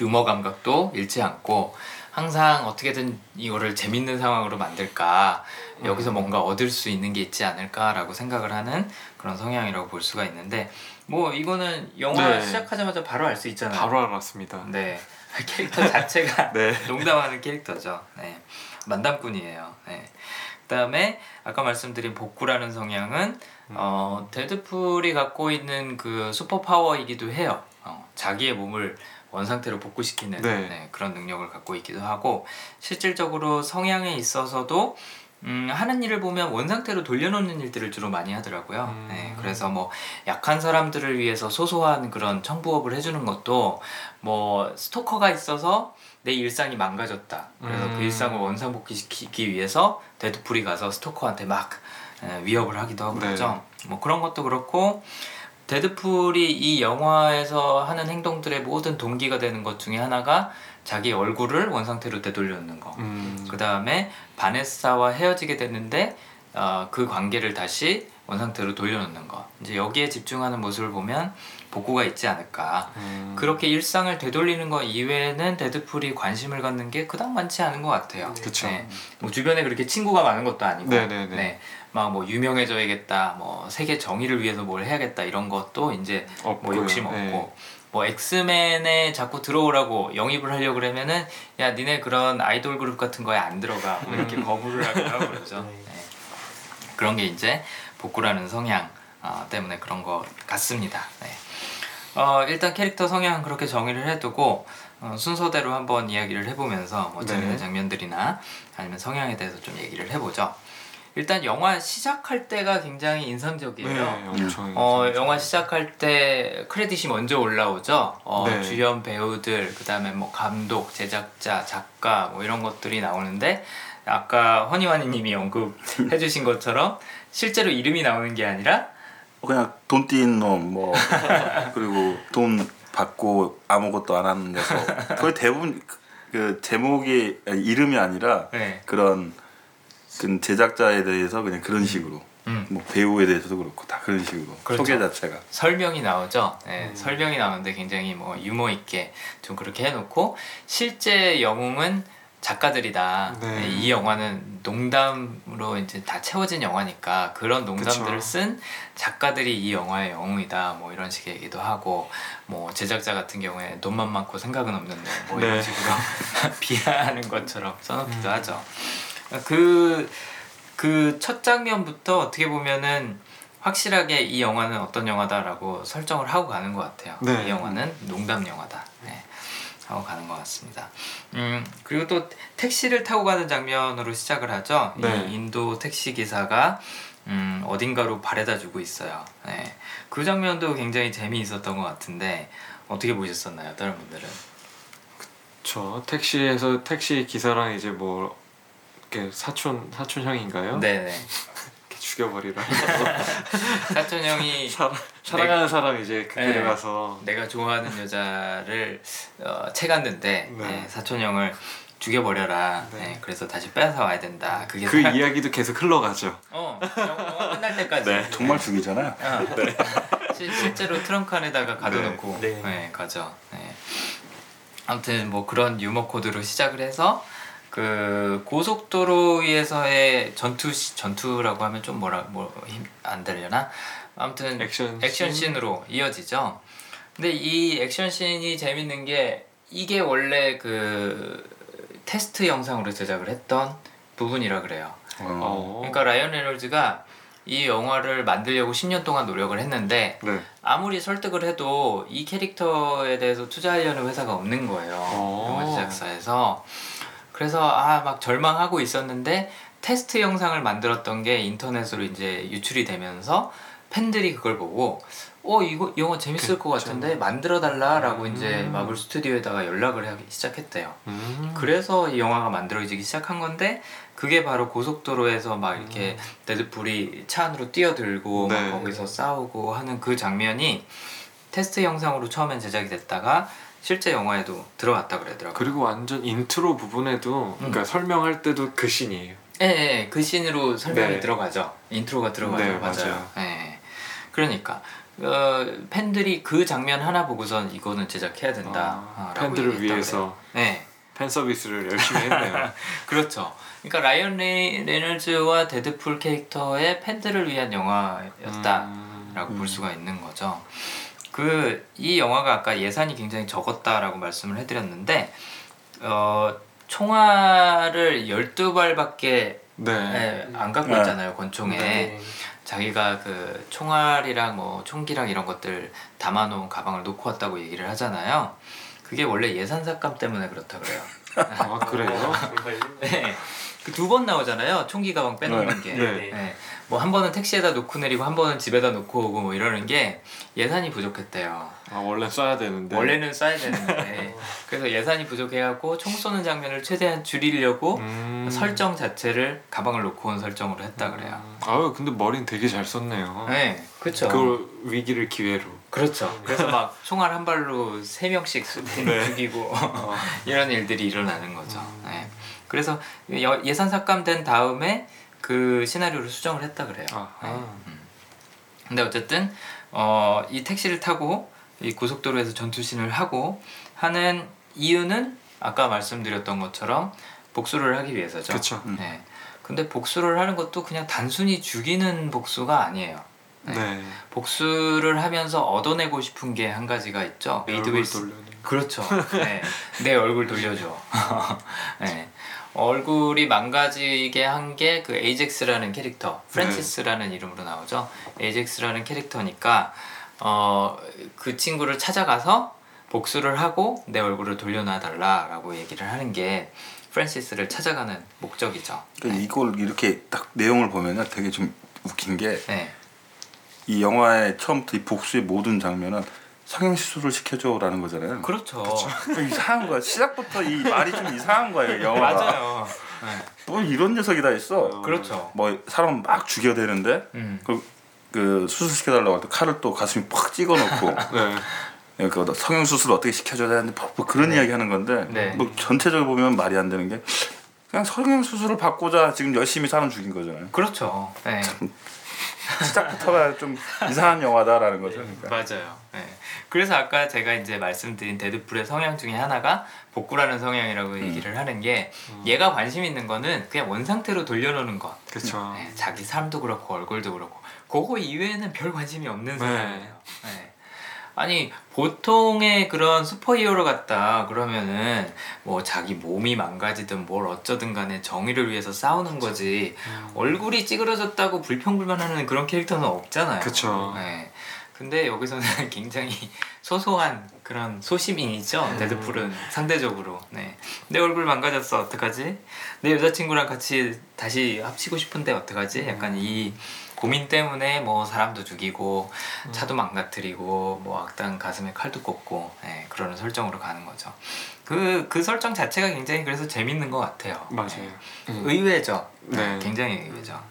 유머 감각도 잃지 않고 항상 어떻게든 이거를 재밌는 상황으로 만들까 여기서 음. 뭔가 얻을 수 있는 게 있지 않을까라고 생각을 하는 그런 성향이라고 볼 수가 있는데 뭐 이거는 영화 네. 시작하자마자 바로 알 수 있잖아요. 바로 알았습니다. 네 캐릭터 자체가 네. 농담하는 캐릭터죠. 네 만담꾼이에요. 네. 그다음에 아까 말씀드린 복구라는 성향은 음. 어, 데드풀이 갖고 있는 그 슈퍼 파워이기도 해요. 어, 자기의 몸을 원상태로 복구시키는 네. 네, 그런 능력을 갖고 있기도 하고 실질적으로 성향에 있어서도 음, 하는 일을 보면 원상태로 돌려놓는 일들을 주로 많이 하더라고요. 음. 네, 그래서 뭐 약한 사람들을 위해서 소소한 그런 청부업을 해주는 것도 뭐 스토커가 있어서 내 일상이 망가졌다. 그래서 음. 그 일상을 원상복귀시키기 위해서 데드풀이 가서 스토커한테 막 에, 위협을 하기도 하고 네. 그러죠. 뭐 그런 것도 그렇고 데드풀이 이 영화에서 하는 행동들의 모든 동기가 되는 것 중에 하나가 자기 얼굴을 원상태로 되돌려놓는 거. 음. 그 다음에 바네사와 헤어지게 됐는데 어, 그 관계를 다시 원상태로 돌려놓는 거. 이제 여기에 집중하는 모습을 보면 복구가 있지 않을까. 음. 그렇게 일상을 되돌리는 거 이외에는 데드풀이 관심을 갖는 게 그닥 많지 않은 것 같아요. 그쵸. 네. 뭐 주변에 그렇게 친구가 많은 것도 아니고, 네네네. 네. 막 뭐 유명해져야겠다, 뭐 세계 정의를 위해서 뭘 해야겠다 이런 것도 이제 뭐 없고요. 욕심 없고, 네. 뭐 엑스맨에 자꾸 들어오라고 영입을 하려고 그러면은 야 니네 그런 아이돌 그룹 같은 거에 안 들어가 뭐 이렇게 거부를 하기도 하고 그러죠. 네. 네. 그런 게 이제 복구라는 성향 어, 때문에 그런 것 같습니다. 네. 어, 일단 캐릭터 성향 그렇게 정의를 해두고 어, 순서대로 한번 이야기를 해보면서 뭐 재밌는 네. 장면들이나 아니면 성향에 대해서 좀 얘기를 해보죠. 일단 영화 시작할 때가 굉장히 인상적이에요. 네, 엄청. 어. 영화 시작할 때 크레딧이 먼저 올라오죠. 어, 네. 주연 배우들, 그다음에 뭐 감독, 제작자, 작가 뭐 이런 것들이 나오는데 아까 허니와니 님이 언급해 주신 것처럼 실제로 이름이 나오는 게 아니라 그냥 돈 띄는 놈뭐 그리고 돈 받고 아무것도 안 하는 녀석 거의 대부분 그- 그 제목이 이름이 아니라 네, 그런 그 제작자에 대해서 그냥 그런 식으로 음, 뭐 배우에 대해서도 그렇고 다 그런 식으로 그렇죠. 소개 자체가 설명이 나오죠. 네, 음. 설명이 나오는데 굉장히 뭐 유머 있게 좀 그렇게 해놓고 실제 영웅은 작가들이다. 네. 네, 이 영화는 농담으로 이제 다 채워진 영화니까 그런 농담들을 그쵸. 쓴 작가들이 이 영화의 영웅이다. 뭐 이런 식의 얘기도 하고 뭐 제작자 같은 경우에 돈만 많고 생각은 없는데 뭐 이런 네. 식으로 비하하는 것처럼 써놓기도 하죠. 그 그 첫 장면부터 어떻게 보면은 확실하게 이 영화는 어떤 영화다라고 설정을 하고 가는 것 같아요. 네. 이 영화는 농담 영화다. 네. 하고 가는 것 같습니다. 음 그리고 또 택시를 타고 가는 장면으로 시작을 하죠. 네. 이 인도 택시 기사가 음, 어딘가로 바래다 주고 있어요. 네. 그 장면도 굉장히 재미있었던 것 같은데 어떻게 보셨었나요, 다른 분들은? 저 택시에서 택시 기사랑 이제 뭐 사촌 사촌 형인가요? 네네. 이렇게 죽여버리라. 사촌 형이 사랑 사랑하는 사람 이제 그 네. 데려가서 내가 좋아하는 여자를 어, 채갔는데 네. 네, 사촌 형을 죽여버려라. 네. 네, 그래서 다시 뺏어 와야 된다. 그게 그 사랑- 이야기도 계속 흘러가죠. 어, 영화 끝날 때까지. 네. 정말 죽이잖아요. 어. 실, 실제로 트렁크 안에다가 가둬놓고 네. 네. 가죠. 네. 아무튼 뭐 그런 유머 코드로 시작을 해서 그 고속도로에서의 전투 시- 전투라고 하면 좀 뭐라 뭐안 되려나? 아무튼 액션 액션 씬? 씬으로 이어지죠. 근데 이 액션 씬이 재밌는 게 이게 원래 그 테스트 영상으로 제작을 했던 부분이라 그래요. 어. 어. 그러니까 라이언 레놀즈가 이 영화를 만들려고 10년 동안 노력을 했는데 네. 아무리 설득을 해도 이 캐릭터에 대해서 투자하려는 회사가 없는 거예요. 어. 영화 제작사에서. 그래서 아 막 절망하고 있었는데 테스트 영상을 만들었던 게 인터넷으로 이제 유출이 되면서 팬들이 그걸 보고 어 이거 영화 재밌을 것 그쵸. 같은데 만들어 달라라고 음. 이제 마블 스튜디오에다가 연락을 하기 시작했대요. 음. 그래서 이 영화가 만들어지기 시작한 건데 그게 바로 고속도로에서 막 이렇게 데드풀이 차 안으로 뛰어들고 네. 막 거기서 싸우고 하는 그 장면이 테스트 영상으로 처음엔 제작이 됐다가 실제 영화에도 들어갔다 그러더라고요. 그리고 완전 인트로 부분에도 그러니까 음. 설명할 때도 그 씬이에요. 예, 예, 그 씬으로 설명이 네. 들어가죠. intro가 들어가죠. 네, 맞아요. 맞아요. 예. 그러니까 어, 팬들이 그 장면 하나 보고선 이거는 제작해야 된다. 아, 라고 팬들을 위해서 그래요. 네. 팬 서비스를 열심히 했네요. 그렇죠. 그러니까 라이언 레, 레널즈와 데드풀 캐릭터의 팬들을 위한 영화였다라고 음. 볼 수가 있는 거죠. 그 이 영화가 아까 예산이 굉장히 적었다라고 말씀을 해드렸는데 어, 총알을 12발밖에 네. 안 갖고 네. 있잖아요 권총에 네. 자기가 그 총알이랑 뭐 총기랑 이런 것들 담아놓은 가방을 놓고 왔다고 얘기를 하잖아요 그게 원래 예산 삭감 때문에 그렇다 그래요 아 그래요? 네. 그 두 번 나오잖아요. 총기 가방 빼놓는 게. 네. 네. 뭐 한 번은 택시에다 놓고 내리고 한 번은 집에다 놓고 오고 뭐 이러는 게 예산이 부족했대요. 아 원래 써야 되는데. 원래는 써야 되는데 그래서 예산이 부족해갖고 총 쏘는 장면을 최대한 줄이려고 음. 설정 자체를 가방을 놓고 온 설정으로 했다 그래요. 아유 근데 머리는 되게 잘 썼네요. 네, 그렇죠. 그걸 위기를 기회로. 그렇죠. 그래서 막 총알 한 발로 세 명씩 수- 네. 죽이고 어. 이런 일들이 일어나는 거죠. 음. 네. 그래서 여- 예산 삭감된 다음에 그 시나리오를 수정을 했다 그래요. 아, 아. 근데 어쨌든 어, 이 택시를 타고 이 고속도로에서 전투신을 하고 하는 이유는 아까 말씀드렸던 것처럼 복수를 하기 위해서죠. 그쵸. 음. 네. 근데 복수를 하는 것도 그냥 단순히 죽이는 복수가 아니에요. 네. 네. 복수를 하면서 얻어내고 싶은 게 한 가지가 있죠. 웨이드 얼굴 윌슨. 돌려내. 그렇죠. 네. 내 얼굴 돌려줘. 네. 얼굴이 망가지게 한 게 그 에이젝스라는 캐릭터, 프랜시스라는 이름으로 나오죠. 에이젝스라는 캐릭터니까 어 그 친구를 찾아가서 복수를 하고 내 얼굴을 돌려놔 달라라고 얘기를 하는 게 프랜시스를 찾아가는 목적이죠. 그러니까 이걸 이렇게 딱 내용을 보면은 되게 좀 웃긴 게이 네. 영화의 처음부터 이 복수의 모든 장면은 성형 수술을 시켜줘라는 거잖아요. 그렇죠. 이상한 거야. 시작부터 이 말이 좀 이상한 거예요. 영화가. 맞아요. 네. 뭐 이런 녀석이 다 있어. 그렇죠. 뭐 사람 막 죽여대는데 음. 그, 그 수술 시켜달라고 할 때 칼을 또 가슴에 팍 찍어놓고 네. 그 성형 수술 어떻게 시켜줘야 되는데 뭐, 뭐 그런 이야기 하는 건데 네. 뭐 전체적으로 보면 말이 안 되는 게 그냥 성형 수술을 받고자 지금 열심히 사람 죽인 거잖아요. 그렇죠. 네. 시작부터가 좀 이상한 영화다라는 거죠. 그러니까. 맞아요. 네. 그래서 아까 제가 이제 말씀드린 데드풀의 성향 중에 하나가 복구라는 성향이라고 얘기를 하는 게 얘가 관심 있는 거는 그냥 원 상태로 돌려놓는 것. 그렇죠. 네, 자기 삶도 그렇고 얼굴도 그렇고 그거 이외에는 별 관심이 없는 네. 사람이에요. 네. 아니 보통의 그런 슈퍼히어로 같다 그러면은 뭐 자기 몸이 망가지든 뭘 어쩌든 간에 정의를 위해서 싸우는 거지 음. 얼굴이 찌그러졌다고 불평불만하는 그런 캐릭터는 없잖아요. 그쵸. 네. 근데 여기서는 굉장히 소소한 그런 소시민이죠. 데드풀은 상대적으로. 네. 내 얼굴 망가졌어. 어떡하지? 내 여자친구랑 같이 다시 합치고 싶은데 어떡하지? 약간 이 고민 때문에 뭐 사람도 죽이고 차도 망가뜨리고 뭐 악당 가슴에 칼도 꽂고 네, 그러는 설정으로 가는 거죠. 그, 그 설정 자체가 굉장히 그래서 재밌는 것 같아요. 맞아요. 네. 음. 의외죠. 네. 굉장히 의외죠.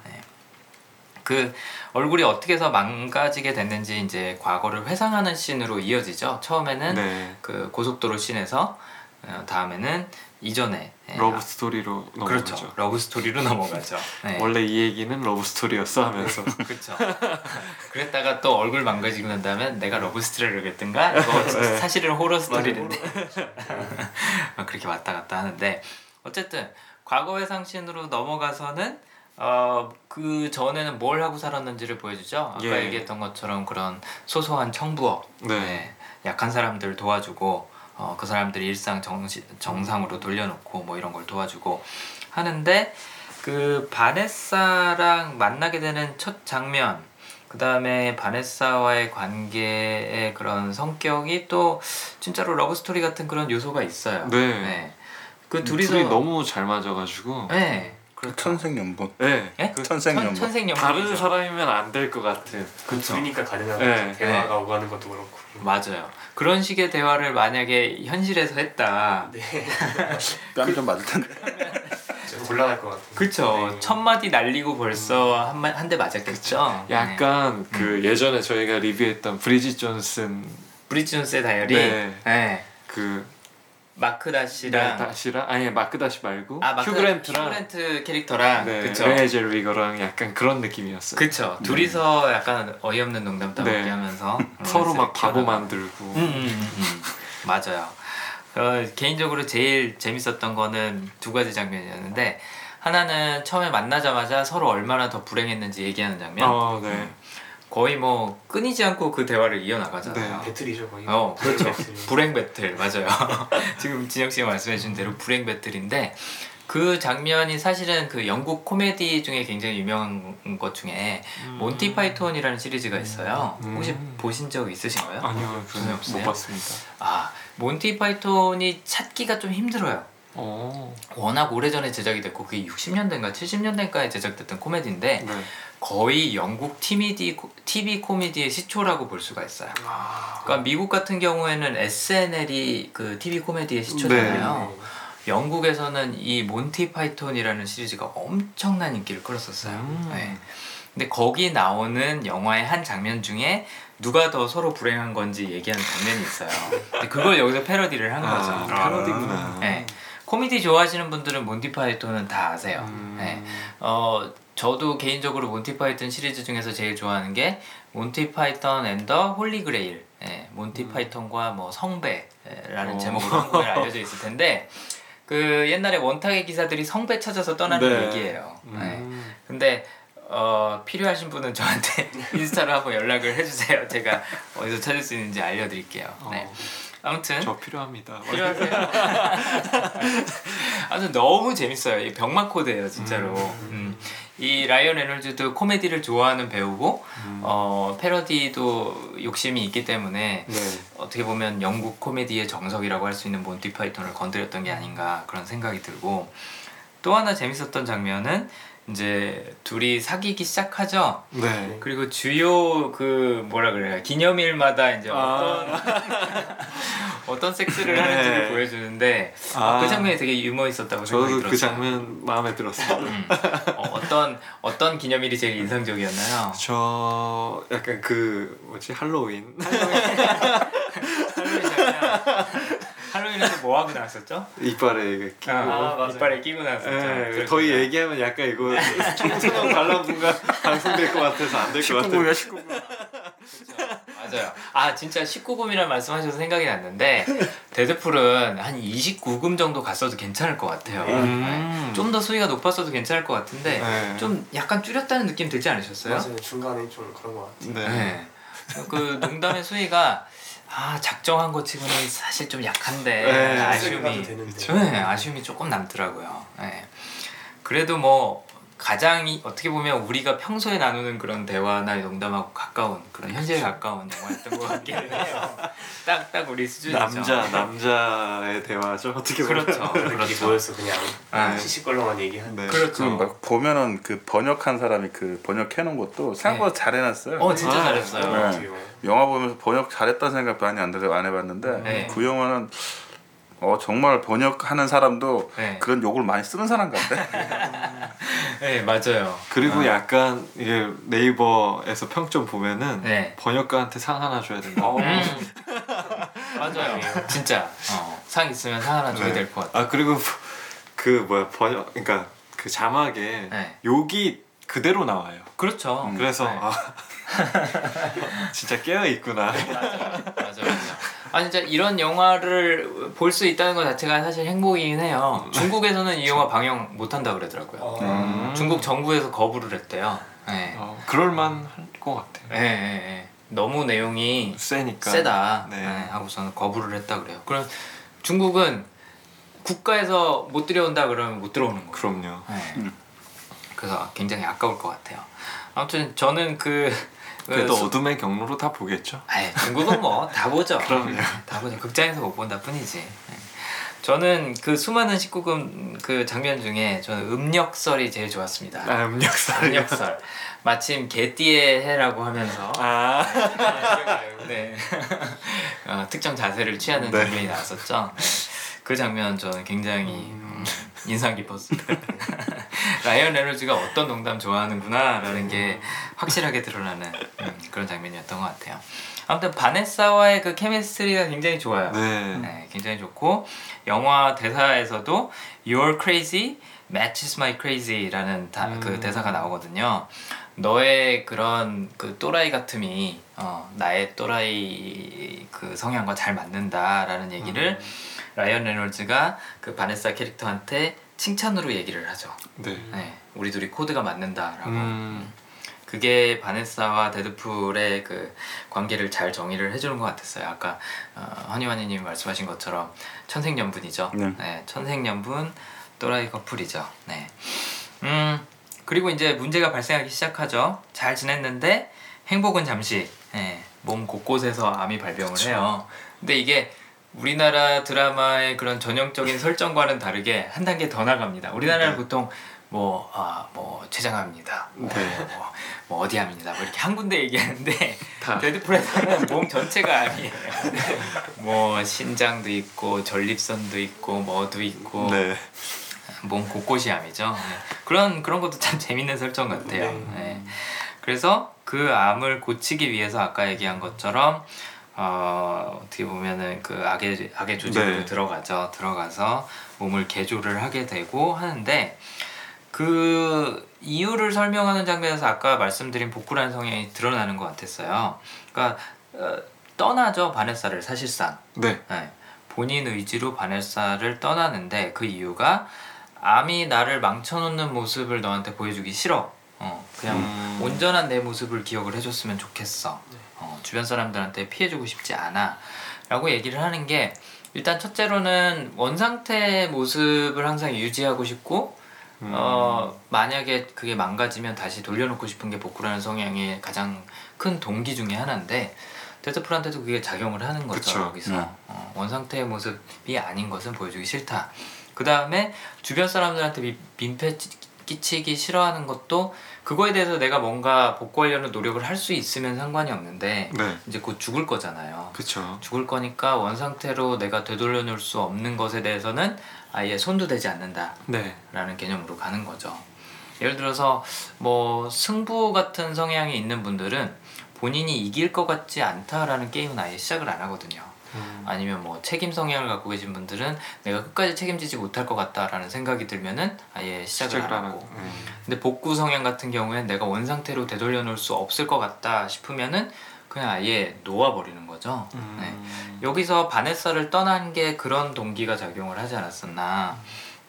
네. 그 얼굴이 어떻게 해서 망가지게 됐는지 이제 과거를 회상하는 씬으로 이어지죠. 처음에는 네. 그 고속도로 씬에서 어, 다음에는 이전에 예, 러브 아, 스토리로 넘어가죠. 그렇죠. 러브 스토리로 넘어가죠. 네. 원래 이 얘기는 러브 스토리였어 하면서 그렇죠. 그랬다가 또 얼굴 망가지고 난 다음에 내가 러브 스토리를 그랬던가 이거 네. 사실은 호러 스토리인데 그렇게 왔다 갔다 하는데 어쨌든 과거 회상 씬으로 넘어가서는 어그 전에는 뭘 하고 살았는지를 보여주죠. 아까 예. 얘기했던 것처럼 그런 소소한 청부업, 네. 네, 약한 사람들 도와주고 어, 그 사람들이 일상 정시, 정상으로 돌려놓고 뭐 이런 걸 도와주고 하는데 그 바네사랑 만나게 되는 첫 장면 그 다음에 바네사와의 관계의 그런 성격이 또 진짜로 러브 스토리 같은 그런 요소가 있어요. 네. 그 둘이서 둘이 너무 잘 맞아가지고 네. 그 천생연분. 네. 예? 그 천생연분. 천 생연분. 다른 사람이면 안 될 것 같은 그렇죠. 둘이니까 가능한 네. 대화가 오가는 것도 그렇고. 맞아요. 그런 식의 대화를 만약에 현실에서 했다. 네. 뺨좀 맞을 텐데. 좀 곤란할 것 같아요. 그쵸. 네. 첫 마디 날리고 벌써 한대 맞았겠죠. 네. 약간 그 예전에 저희가 리뷰했던 브리짓 존슨 브리지 존스의 다이어리. 네. 네. 그 마크 다시랑 다시랑 아니 마크 다시 말고 아 마크 휴 그랜트랑 휴 그랜트 캐릭터랑 네, 그쵸. 레네 젤위거랑 약간 그런 느낌이었어요. 그쵸. 둘이서 약간 어이없는 농담 따먹기 네. 하면서 서로 막 바보. 만들고 음, 음, 음, 음. 맞아요. 어, 개인적으로 제일 재밌었던 거는 두 가지 장면이었는데 하나는 처음에 만나자마자 서로 얼마나 더 불행했는지 얘기하는 장면. 어, 네. 거의 뭐 끊이지 않고 그 대화를 이어나가잖아요. 네. 배틀이죠 거의. 어, 그렇죠. 배틀. 불행 배틀 맞아요. 지금 진영 씨가 말씀해주신 대로 불행 배틀인데 그 장면이 사실은 그 영국 코미디 중에 굉장히 유명한 것 중에 몬티 파이톤이라는 시리즈가 있어요. 음. 혹시 보신 적 있으신가요? 아니요, 전혀 없어요? 못 봤습니다. 아 몬티 파이톤이 찾기가 좀 힘들어요. 어, 워낙 오래전에 제작이 됐고 그게 60년대인가 70년대인가에 제작됐던 코미디인데 네. 거의 영국 TV, TV 코미디의 시초라고 볼 수가 있어요. 그러니까 미국 같은 경우에는 SNL이 그 TV 코미디의 시초잖아요. 네. 영국에서는 이 몬티 파이톤이라는 시리즈가 엄청난 인기를 끌었었어요. 음. 네. 근데 거기 나오는 영화의 한 장면 중에 누가 더 서로 불행한 건지 얘기하는 장면이 있어요. 근데 그걸 여기서 패러디를 한 거죠. 아, 패러디구나. 네. 코미디 좋아하시는 분들은 몬티 파이톤은 다 아세요. 음. 네. 어 저도 개인적으로 몬티 파이톤 시리즈 중에서 제일 좋아하는 게 몬티 파이톤 and the Holy Grail. 예, 몬티 파이톤과 뭐 성배라는 어. 제목으로 한국에 알려져 있을 텐데 그 옛날에 원탁의 기사들이 성배 찾아서 떠나는 네. 얘기예요. 네. 음. 근데 어, 필요하신 분은 저한테 인스타로 한번 연락을 해주세요. 제가 어디서 찾을 수 있는지 알려드릴게요. 네. 어, 아무튼 저 필요합니다. 필요하세요. 아무튼 너무 재밌어요. 이 병맛 코드예요, 진짜로. 음. 이 라이언 레놀즈도 코미디를 좋아하는 배우고 음. 어, 패러디도 욕심이 있기 때문에 네. 어떻게 보면 영국 코미디의 정석이라고 할 수 있는 몬티 파이톤을 건드렸던 게 아닌가 그런 생각이 들고 또 하나 재밌었던 장면은 이제 둘이 사귀기 시작하죠. 네. 그리고 주요 그 뭐라 그래요 기념일마다 이제 아. 어떤 어떤 섹스를 네. 하는지를 보여주는데 아. 그 장면이 되게 유머 있었다고 생각이 저도 들었어요. 그 장면 마음에 들었어요. 음. 어, 어떤 어떤 기념일이 제일 인상적이었나요? 저 약간 그 뭐지 할로윈. 할로윈 장면. 할로윈은 중에서 뭐 하고 나왔었죠? 이빨에 이게 끼고. 아. 이빨에 끼고 나왔었죠. 예, 더 얘기하면 약간 이거 청소년 관람분과 방송될 것 같아서 안 될 것 같아요. 19금이야 19금. 맞아요. 아 진짜 19금이란 말씀하셔서 생각이 났는데 데드풀은 한 29금 정도 갔어도 괜찮을 것 같아요. 음. 좀더 수위가 높았어도 괜찮을 것 같은데 네. 좀 약간 줄였다는 느낌 들지 않으셨어요? 맞아요. 중간에 좀 그런 것 같아요. 네. 네. 그 농담의 수위가 아 작정한 것 치고는 사실 좀 약한데 네. 아쉬움이. 네, 아쉬움이 조금 남더라고요. 네. 그래도 뭐 가장 이- 어떻게 보면 우리가 평소에 나누는 그런 대화나 농담하고 가까운 그런 현실에 가까운 영화였던 것 같기는 해요. 딱딱 우리 수준이죠. 남자 남자의 대화죠 어떻게 보면. 그렇죠. 그렇게 그렇죠. 모여서 그냥 네. 시시껄렁한 얘기하는. 네. 그렇죠. 그 막 보면은 그 번역한 사람이 그 번역해 놓은 것도 생각보다 잘 해놨어요. 어 진짜 아, 잘했어요. 네. 영화 보면서 번역 잘했다는 생각 많이 안 들어 안 해봤는데 네. 그 영화는 어 정말 번역하는 사람도 네. 그런 욕을 많이 쓰는 사람 같아. 네 맞아요. 그리고 약간 이게 네이버에서 평점 보면은 네. 번역가한테 상 하나 줘야 된다. 어, 음. 맞아요. 진짜 어, 상 있으면 상 하나 줘야 네. 될것 같아요. 아 그리고 그 뭐야 번역 그러니까 그 자막에 네. 욕이 그대로 나와요. 그렇죠. 음. 그래서 네. 아 진짜 깨어 있구나. 맞아요, 맞아요. 아 진짜 이런 영화를 볼 수 있다는 것 자체가 사실 행복이긴 해요. 중국에서는 이 영화 방영 못 한다 그러더라고요. 어, 음. 중국 정부에서 거부를 했대요. 네. 어, 그럴만 할 것 같아요. 네, 네, 네. 너무 내용이 세니까. 세다 네. 네, 하고서는 거부를 했다 그래요. 그럼 중국은 국가에서 못 들여온다 그러면 못 들어오는 거예요. 그럼요. 네. 음. 그래서 굉장히 아까울 것 같아요. 아무튼 저는 그 그래도 그 어둠의 경로로 다 보겠죠. 아이, 중국은 뭐 다 보죠. 그럼요. 다 보죠. 극장에서 못 본다 뿐이지. 네. 저는 그 수많은 19금 그 장면 중에 저는 음력설이 제일 좋았습니다. 아 음력살이요. 음력설. 마침 개띠의 해라고 하면서 아 네. 어, 특정 자세를 취하는 네. 장면이 나왔었죠. 네. 그 장면 저는 굉장히 음, 인상 깊었습니다. 라이언 레놀즈가 어떤 농담 좋아하는구나라는 게 확실하게 드러나는 음, 그런 장면이었던 것 같아요. 아무튼 바네사와의 그 케미스트리가 굉장히 좋아요. 네. 네, 굉장히 좋고 영화 대사에서도 You're crazy matches my crazy라는 다, 그 음. 대사가 나오거든요. 너의 그런 그 또라이 같음이 어, 나의 또라이 그 성향과 잘 맞는다라는 얘기를 음. 라이언 레놀즈가 그 바네사 캐릭터한테 칭찬으로 얘기를 하죠. 네. 네, 우리 둘이 코드가 맞는다라고. 음. 그게 바네사와 데드풀의 그 관계를 잘 정의를 해주는 것 같았어요. 아까 어, 허니와니님 말씀하신 것처럼 천생연분이죠. 네. 천생연분 또라이 커플이죠. 네. 음 그리고 이제 문제가 발생하기 시작하죠. 잘 지냈는데 행복은 잠시. 네, 몸 곳곳에서 암이 발병을 해요. 근데 이게 우리나라 드라마의 그런 전형적인 설정과는 다르게 한 단계 더 나갑니다. 우리나라는 보통 뭐, 아, 뭐, 췌장암입니다. 뭐, 네. 뭐, 뭐 어디암입니다. 뭐 이렇게 한 군데 얘기하는데, 다. 데드풀에서는 몸 전체가 암이에요. 뭐, 신장도 있고, 전립선도 있고, 뭐도 있고, 네. 몸 곳곳이 암이죠. 네. 그런, 그런 것도 참 재밌는 설정 같아요. 네. 네. 그래서 그 암을 고치기 위해서 아까 얘기한 것처럼, 어, 어떻게 보면은 그 악의, 악의 조직으로 네. 들어가죠. 들어가서 몸을 개조를 하게 되고 하는데, 그 이유를 설명하는 장면에서 아까 말씀드린 복구라는 성향이 드러나는 것 같았어요. 그러니까 어, 떠나죠 바네사를 사실상 네. 네. 본인 의지로 바네사를 떠나는데 그 이유가 암이 나를 망쳐놓는 모습을 너한테 보여주기 싫어. 어, 그냥 음. 온전한 내 모습을 기억을 해줬으면 좋겠어. 어, 주변 사람들한테 피해주고 싶지 않아. 라고 얘기를 하는 게 일단 첫째로는 원상태 모습을 항상 유지하고 싶고 음. 어 만약에 그게 망가지면 다시 돌려놓고 싶은 게 복구라는 성향의 가장 큰 동기 중에 하나인데 데드풀한테도 그게 작용을 하는 거죠 그쵸. 여기서 네. 어, 원상태의 모습이 아닌 것은 보여주기 싫다 그 다음에 주변 사람들한테 미- 민폐 끼- 끼치기 싫어하는 것도 그거에 대해서 내가 뭔가 복구하려는 노력을 할 수 있으면 상관이 없는데 네. 이제 곧 죽을 거잖아요 그쵸. 죽을 거니까 원 상태로 내가 되돌려 놓을 수 없는 것에 대해서는 아예 손도 대지 않는다 네. 라는 개념으로 가는 거죠. 예를 들어서 뭐 승부 같은 성향이 있는 분들은 본인이 이길 것 같지 않다라는 게임은 아예 시작을 안 하거든요. 음. 아니면 뭐 책임 성향을 갖고 계신 분들은 내가 끝까지 책임지지 못할 것 같다라는 생각이 들면은 아예 시작을 안안 하고. 음. 근데 복구 성향 같은 경우엔 내가 원 상태로 되돌려 놓을 수 없을 것 같다 싶으면은 그냥 아예 놓아 버리는 거죠. 음. 네. 여기서 바네사를 떠난 게 그런 동기가 작용을 하지 않았었나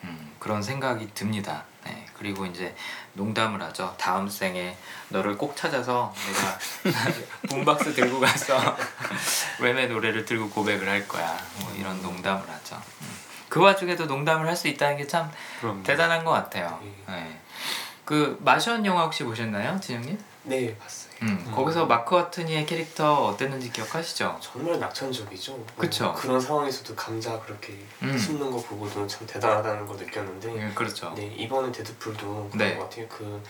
음, 그런 생각이 듭니다. 네. 그리고 이제 농담을 하죠. 다음 생에 너를 꼭 찾아서 내가 붐박스 들고 가서 웸의 노래를 들고 고백을 할 거야. 뭐 이런 농담을 하죠. 음. 그 와중에도 농담을 할 수 있다는 게 참 대단한 것 같아요. 네. 네. 그 마션 영화 혹시 보셨나요, 진영님? 네 봤어요. 음, 음. 거기서 마크 와트니의 캐릭터 어땠는지 기억하시죠? 정말 낙천적이죠. 뭐 그쵸. 그런 상황에서도 감자 그렇게 음. 씹는 거 보고도 참 대단하다는 걸 느꼈는데 예, 그렇죠. 네 이번에 데드풀도 그런 네. 것 같아요. 그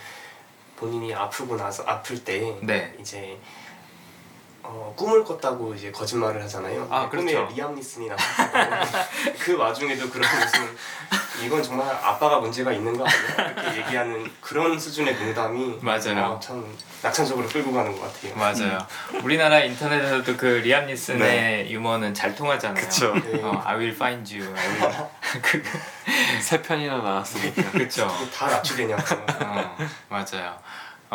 본인이 아프고 나서 아플 때 네. 이제 어, 꿈을 꿨다고 이제 거짓말을 하잖아요. 아, 꿈에 그렇죠. 리암 니슨이 나왔다고 그 와중에도 그런 무슨 이건 정말 아빠가 문제가 있는 거 아니야? 이렇게 얘기하는 그런 수준의 농담이 맞아요. 어, 참 낙천적으로 끌고 가는 것 같아요. 맞아요. 우리나라 인터넷에서도 그 리암 니슨의 유머는 잘 통하잖아요. 그쵸. 네. 어, I will find you. I will. 그, 세 편이나 나왔으니까. 그쵸. 이게 다 납치되냐고. 어, 맞아요.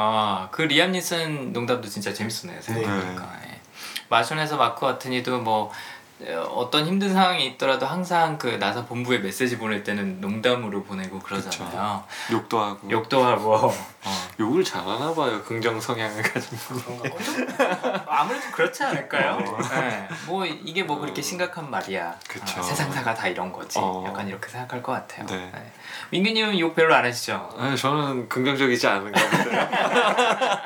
아, 그 리암 니슨 농담도 진짜 재밌었네요. 생각해보니까. 예. 마션에서 마크 와트니도 뭐 어, 어떤 힘든 상황이 있더라도 항상 그 나사 본부에 메시지 보낼 때는 농담으로 보내고 그러잖아요. 욕도 하고. 욕도 하고. 어. 욕을 잘하나 봐요. 긍정 성향을 가지고. 아무래도 그렇지 않을까요? 네. 뭐 이게 뭐 그렇게 심각한 말이야. 그쵸. 아, 세상사가 다 이런 거지. 어. 약간 이렇게 생각할 것 같아요. 네. 민규님은 욕 별로 안 하시죠? 아니, 저는 긍정적이지 않은가 보요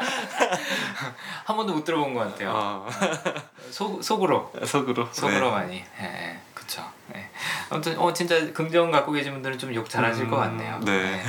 한 번도 못 들어본 것 같아요. 어, 속 속으로 속으로. 속으로 많이. 예, 예, 그쵸. 예. 아무튼 어 진짜 긍정 갖고 계신 분들은 좀 욕 잘하실 음, 것 같네요. 네.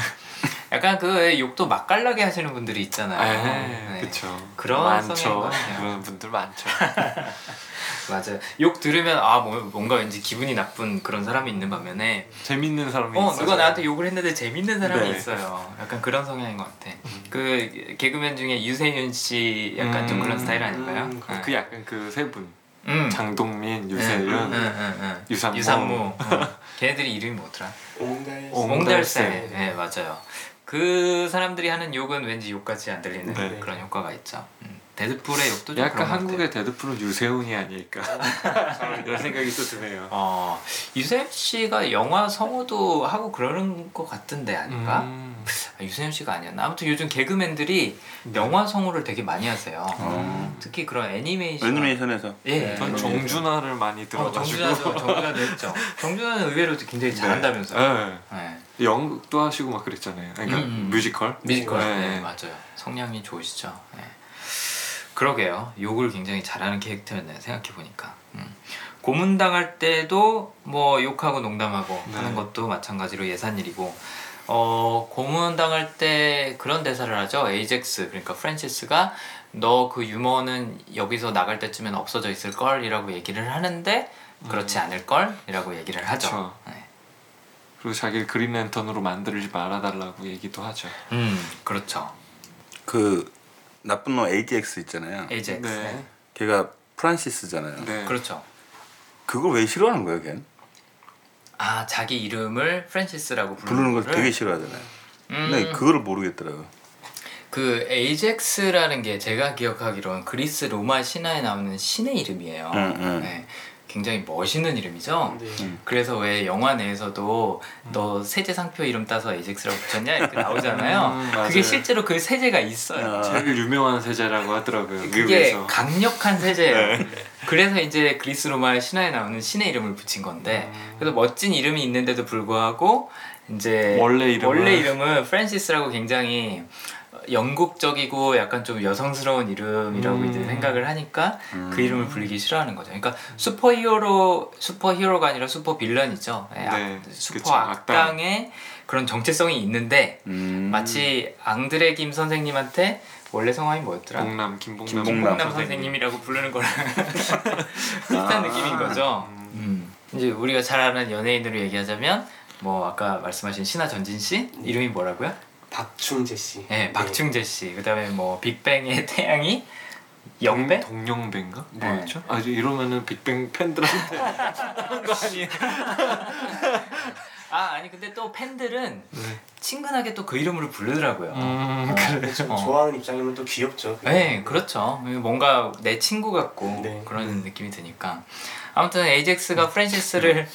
약간 그 욕도 맛깔나게 하시는 분들이 있잖아요. 네. 네. 그쵸. 그런 성향인 많죠. 같아요. 그런 분들 많죠. 맞아요. 욕 들으면 아 뭐, 뭔가 왠지 기분이 나쁜 그런 사람이 있는 반면에 재밌는 사람이 어 있어요. 누가 나한테 욕을 했는데 재밌는 사람이 네. 있어요. 약간 그런 성향인 것 같아. 그 개그맨 중에 유세윤 씨 약간 좀 음, 그런 스타일 아닐까요? 음, 네. 그 약간 그 세 분. 음. 장동민, 응, 유세윤, 응, 응, 응. 유상무. 유상무. 어. 걔네들이 이름이 뭐더라? 옹달. 옹달새. 옹달새. 네 맞아요. 그 사람들이 하는 욕은 왠지 욕같이 안 들리는 네. 그런 효과가 있죠. 음. 데드풀의 욕도 좀 약간 한국의 데드풀은 유세윤이 아닐까 이런 생각이 또 드네요. 어, 유세윤 씨가 영화 성우도 하고 그러는 것 같은데 아닌가? 음. 아, 유세윤 씨가 아니었나? 아무튼 요즘 개그맨들이 영화 성우를 되게 많이 하세요. 어. 특히 그런 애니메이션. 애니메이션에서 예. 전 예. 정준하를 많이 어, 들어가지고 정준하도 정준하도 했죠. 정준하는 의외로 굉장히 잘한다면서 요. 네. 네. 연극도 하시고 막 그랬잖아요. 그러니까 음, 음. 뮤지컬. 뮤지컬. 네. 네. 맞아요. 성량이 좋으시죠. 네. 그러게요. 욕을 굉장히 잘하는 캐릭터였네요. 생각해 보니까. 음. 고문당할 때도 뭐 욕하고 농담하고 네. 하는 것도 마찬가지로 예삿일이고 어 고문당할 때 그런 대사를 하죠. 에이젝스 그러니까 프랜시스가 너 그 유머는 여기서 나갈 때쯤엔 없어져 있을 걸이라고 얘기를 하는데 그렇지 않을 걸이라고 얘기를 하죠. 음. 그쵸. 네. 그리고 자기를 그린 랜턴으로 만들지 말아달라고 얘기도 하죠. 음 그렇죠. 그 나쁜 놈 ADX 있잖아요. 에이젝스. 네. 네. 걔가 프란시스잖아요. 네. 그렇죠. 그걸 왜 싫어하는 거예요, 걔는? 아 자기 이름을 프랜시스라고 부르는, 부르는 걸 거를? 되게 싫어하잖아요. 음, 근데 그거를 모르겠더라고요. 그 에이젝스라는 게 제가 기억하기로는 그리스 로마 신화에 나오는 신의 이름이에요. 응, 응. 네, 굉장히 멋있는 이름이죠. 네. 그래서 왜 영화 내에서도 너 세제 상표 이름 따서 에이젝스라고 붙였냐 이렇게 나오잖아요. 음, 맞아요. 그게 실제로 그 세제가 있어요. 아. 제일 유명한 세제라고 하더라고요. 그게 미국에서. 강력한 세제예요. 그래서 이제 그리스 로마 신화에 나오는 신의 이름을 붙인 건데 음. 그래서 멋진 이름이 있는데도 불구하고 이제 원래 이름은- 원래 이름은 프랜시스라고 굉장히 영국적이고 약간 좀 여성스러운 이름이라고 음. 이제 생각을 하니까 음. 그 이름을 불리기 싫어하는 거죠. 그러니까 슈퍼히어로 슈퍼히어로가 아니라 슈퍼 빌런이죠. 예, 악- 네, 슈퍼 그쵸, 악당. 악당의 그런 정체성이 있는데 음. 마치 앙드레 김 선생님한테 원래 성함이 뭐였더라? 봉남 김봉남. 김봉남. 김봉남 선생님 이라고 부르는 거랑 비슷한 아. 느낌인 거죠. 음. 이제 우리가 잘 아는 연예인으로 얘기하자면 뭐 아까 말씀하신 신하 전진 씨 이름이 뭐라고요? 박충재 씨. 네, 박충재 씨. 그다음에 뭐 빅뱅의 태양이 영배? 동영배인가? 네. 뭐였죠? 아 이러면은 빅뱅 팬들한테 하는 거 아니에요? 아 아니 근데 또 팬들은 네. 친근하게 또 그 이름으로 부르더라고요. 음, 그래. 좀 어. 좋아하는 입장이면 또 귀엽죠. 네, 그렇죠. 뭔가 내 친구 같고 네. 그런 느낌이 드니까. 아무튼 에이젝스가 프랜시스를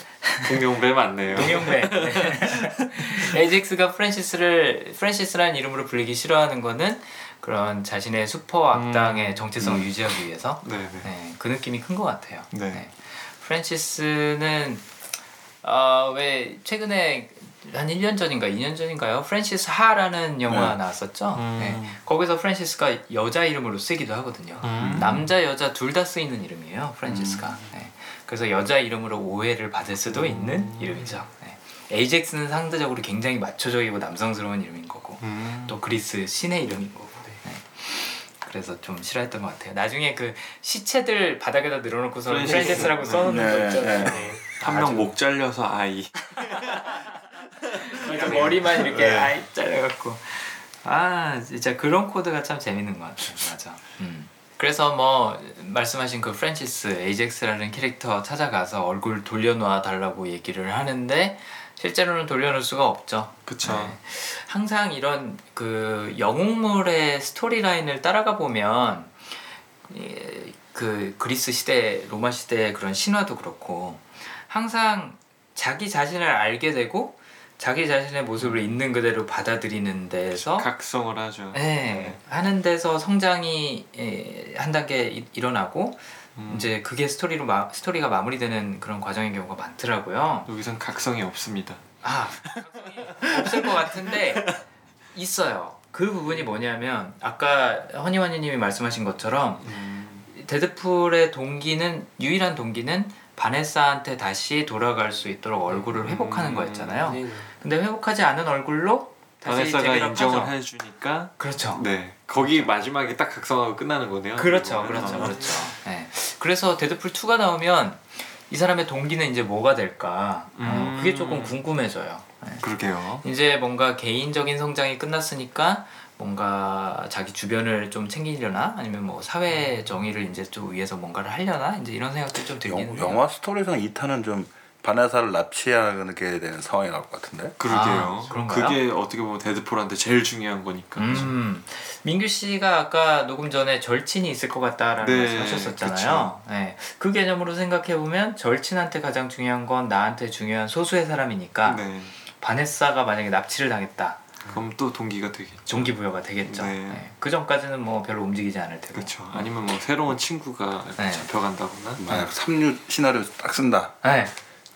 동영배 맞네요. 동영배. 네. 에이젝스가 프랜시스를 프랜시스라는 이름으로 불리기 싫어하는 거는 그런 자신의 슈퍼 악당의 정체성을 유지하기 위해서 네네. 네, 그 느낌이 큰 것 같아요. 네. 프랜시스는 어, 왜 최근에 한 1년 전인가 2년 전인가요? 프랜시스 하라는 영화 네. 나왔었죠. 음. 네. 거기서 프랜시스가 여자 이름으로 쓰기도 하거든요. 음. 남자 여자 둘 다 쓰이는 이름이에요. 프랜시스가. 네. 그래서 여자 이름으로 오해를 받을 수도 있는 이름이죠. 네. 에이젝스는 상대적으로 굉장히 마초적이고 남성스러운 이름인 거고 음. 또 그리스 신의 이름인 거고. 네. 그래서 좀 싫어했던 것 같아요. 나중에 그 시체들 바닥에다 늘어놓고서 프랜시스. 프랜시스라고 써놓는 거 네, 있잖아요. 네. 한명 목 잘려서 아이. 그러니까 머리만 이렇게 네. 아이 잘려갖고 아 진짜 그런 코드가 참 재밌는 것 같아요. 맞아. 음. 그래서 뭐 말씀하신 그 프랜시스 에이젝스라는 캐릭터 찾아가서 얼굴 돌려놔 달라고 얘기를 하는데 실제로는 돌려놓을 수가 없죠. 그쵸. 네. 항상 이런 그 영웅물의 storyline을 따라가 보면 예, 그 그리스 시대, 로마 시대 그런 신화도 그렇고 항상 자기 자신을 알게 되고 자기 자신의 모습을 있는 그대로 받아들이는 데서 각성을 하죠. 네, 하는 데서 성장이 예, 한 단계 이- 일어나고 음. 이제 그게 스토리로 마, 스토리가 마무리되는 그런 과정인 경우가 많더라고요. 여기선 각성이 없습니다. 아 없을 것 같은데 있어요. 그 부분이 뭐냐면 아까 허니와니님이 말씀하신 것처럼 음. 데드풀의 동기는 유일한 동기는 바네사한테 다시 돌아갈 수 있도록 얼굴을 회복하는 음. 거였잖아요. 네. 근데 회복하지 않은 얼굴로 다시 재결합하죠. 인정을 해주니까 그렇죠. 네 거기 마지막에 딱 각성하고 끝나는 거네요. 그렇죠, 이거는. 그렇죠, 아. 그렇죠. 네. 그래서 데드풀 2가 나오면 이 사람의 동기는 이제 뭐가 될까? 어, 음. 그게 조금 궁금해져요. 네. 그러게요. 이제 뭔가 개인적인 성장이 끝났으니까 뭔가 자기 주변을 좀 챙기려나 아니면 뭐 사회 정의를 이제 좀 위해서 뭔가를 하려나 이제 이런 생각도 좀 들기는 영, 해요. 영화 스토리상 이탄은 좀 바네사를 납치하게 되는 상황이 나올 것 같은데. 그러게요. 아, 그런가요? 그게 어떻게 보면 데드풀한테 제일 중요한 거니까. 음, 민규 씨가 아까 녹음 전에 절친이 있을 것 같다라는 네, 말씀하셨었잖아요. 네, 그 개념으로 생각해 보면 절친한테 가장 중요한 건 나한테 중요한 소수의 사람이니까 네. 바네사가 만약에 납치를 당했다, 그럼 또 동기가 되겠죠. 동기부여가 되겠죠. 네. 네. 그 전까지는 뭐 별로 움직이지 않을 테고. 그렇죠. 아니면 뭐 새로운 친구가 네. 잡혀간다거나. 만약 삼류 시나리오 딱 쓴다. 네,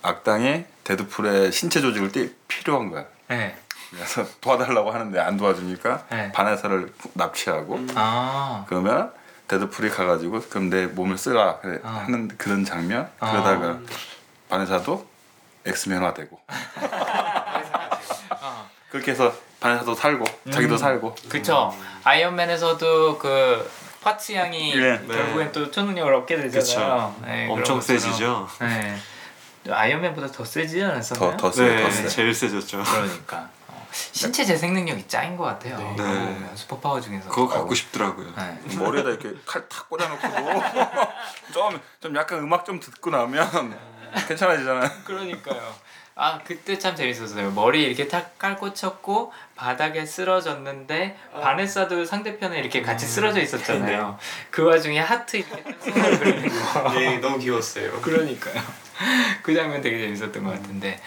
악당이 데드풀의 신체 조직을 떼 필요한 거야. 네. 그래서 도와달라고 하는데 안 도와주니까 네. 바네사를 납치하고 아, 그러면 데드풀이 가가지고 그럼 내 몸을 쓰라 그래 아. 하는 그런 장면 아. 그러다가 바네사도 엑스맨화되고 아. 그렇게 해서 바네사도 살고 자기도 음. 살고 그쵸. 아이언맨에서도 그 포츠 양이 네. 결국엔 또 초능력을 얻게 되잖아요. 네, 엄청. 세지죠. 네. 아이언맨보다 더 세지 않았었나요? 더 더 세, 네, 더 세. 제일 세졌죠. 그러니까 어, 신체 재생 능력이 짱인 것 같아요. 네. 그러고 보면 super power 중에서. 그거 갖고 싶더라고요. 네. 머리에다 이렇게 칼 탁 꽂아놓고도 좀, 좀 약간 음악 좀 듣고 나면 괜찮아지잖아요. 그러니까요. 아 그때 참 재밌었어요. 머리 이렇게 탁 깔고 쳤고 바닥에 쓰러졌는데 바네사도 상대편에 이렇게 같이 쓰러져 있었잖아요. 그 와중에 하트 이렇게 딱 손을 그리는 거. 네, 너무 귀여웠어요. 그러니까요. 그 장면 되게 재밌었던 것 같은데